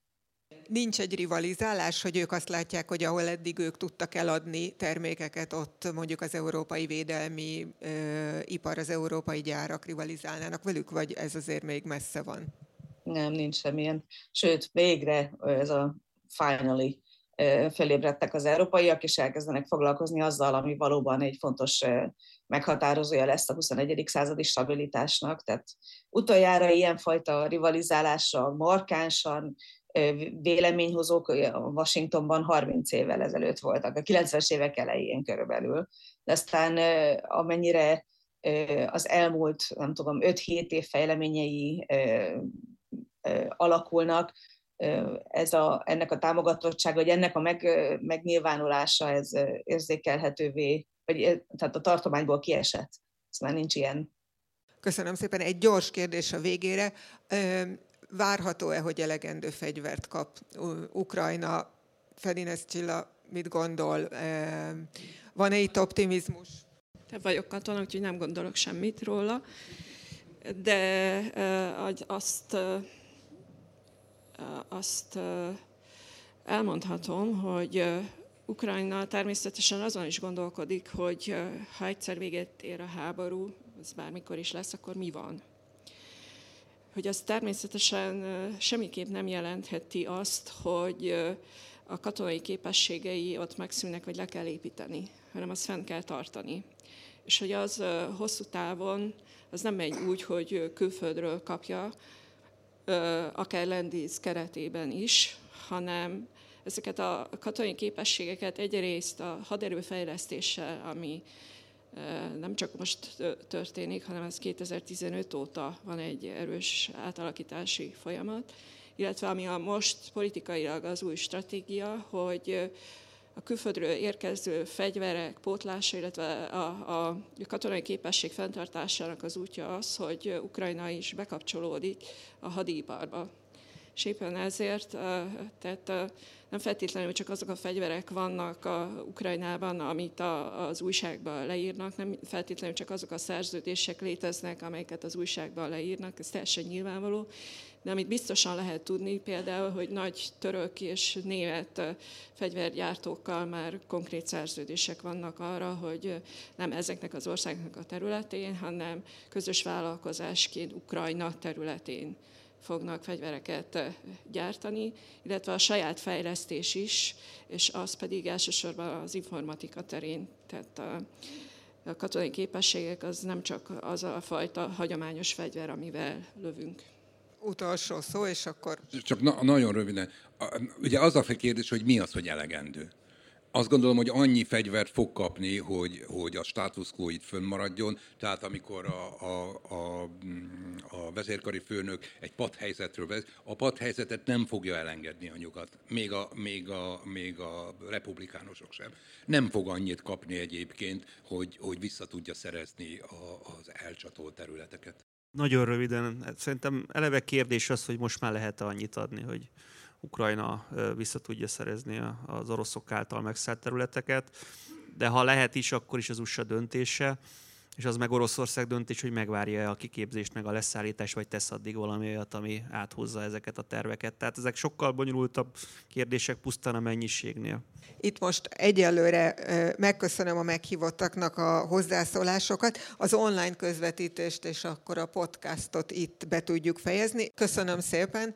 nincs egy rivalizálás, hogy ők azt látják, hogy ahol eddig ők tudtak eladni termékeket, ott mondjuk az európai védelmi ö, ipar, az európai gyárak rivalizálnának velük, vagy ez azért még messze van? Nem, nincs semmilyen. Sőt, végre ez a finally felébredtek az európaiak, és elkezdenek foglalkozni azzal, ami valóban egy fontos meghatározója lesz a 21. századi stabilitásnak. Tehát utoljára ilyenfajta rivalizálással markánsan véleményhozók Washingtonban 30 évvel ezelőtt voltak, a 90-es évek elején körülbelül. De aztán amennyire az elmúlt, nem tudom, 5-7 év fejleményei alakulnak, ez a, ennek a támogatottság, vagy ennek a meg, megnyilvánulása, ez érzékelhetővé, vagy tehát a tartományból kiesett. Ez már nincs ilyen. Köszönöm szépen. Egy gyors kérdés a végére várható-e, hogy elegendő fegyvert kap Ukrajna? Fedines Csilla mit gondol? Van-e itt optimizmus? Te vagyok katona, úgyhogy nem gondolok semmit róla, de azt, azt elmondhatom, hogy Ukrajna természetesen azon is gondolkodik, hogy ha egyszer véget ér a háború, ez bármikor is lesz, akkor mi van? Hogy az természetesen semmiképp nem jelentheti azt, hogy a katonai képességei ott megszűnnek, vagy le kell építeni, hanem azt fenn kell tartani. És hogy az hosszú távon, az nem megy úgy, hogy külföldről kapja, akár lendíz keretében is, hanem ezeket a katonai képességeket egyrészt a haderőfejlesztéssel, ami nem csak most történik, hanem ez 2015 óta van egy erős átalakítási folyamat, illetve ami a most politikailag az új stratégia, hogy a külföldről érkező fegyverek pótlása, illetve a, a katonai képesség fenntartásának az útja az, hogy Ukrajna is bekapcsolódik a hadiparba. És éppen ezért, tehát nem feltétlenül csak azok a fegyverek vannak a Ukrajnában, amit a, az újságban leírnak, nem feltétlenül csak azok a szerződések léteznek, amelyeket az újságban leírnak, ez teljesen nyilvánvaló, de amit biztosan lehet tudni például, hogy nagy török és német fegyvergyártókkal már konkrét szerződések vannak arra, hogy nem ezeknek az országnak a területén, hanem közös vállalkozásként Ukrajna területén fognak fegyvereket gyártani, illetve a saját fejlesztés is, és az pedig elsősorban az informatika terén. Tehát a, a katonai képességek az nem csak az a fajta hagyományos fegyver, amivel lövünk utolsó szó, és akkor... Csak na- nagyon röviden. Ugye az a kérdés, hogy mi az, hogy elegendő? Azt gondolom, hogy annyi fegyvert fog kapni, hogy, hogy a status quo itt fönnmaradjon. Tehát amikor a, a, a, a vezérkari főnök egy padhelyzetről vesz, a padhelyzetet nem fogja elengedni a nyugat, még a, még a, még a republikánusok sem. Nem fog annyit kapni egyébként, hogy, hogy vissza tudja szerezni a, az elcsatolt területeket. Nagyon röviden, szerintem eleve kérdés az, hogy most már lehet annyit adni, hogy Ukrajna vissza tudja szerezni az oroszok által megszállt területeket, de ha lehet is, akkor is az USA döntése és az meg Oroszország döntés, hogy megvárja a kiképzést, meg a leszállítást, vagy tesz addig valami olyat, ami áthúzza ezeket a terveket. Tehát ezek sokkal bonyolultabb kérdések pusztán a mennyiségnél. Itt most egyelőre megköszönöm a meghívottaknak a hozzászólásokat, az online közvetítést és akkor a podcastot itt be tudjuk fejezni. Köszönöm szépen!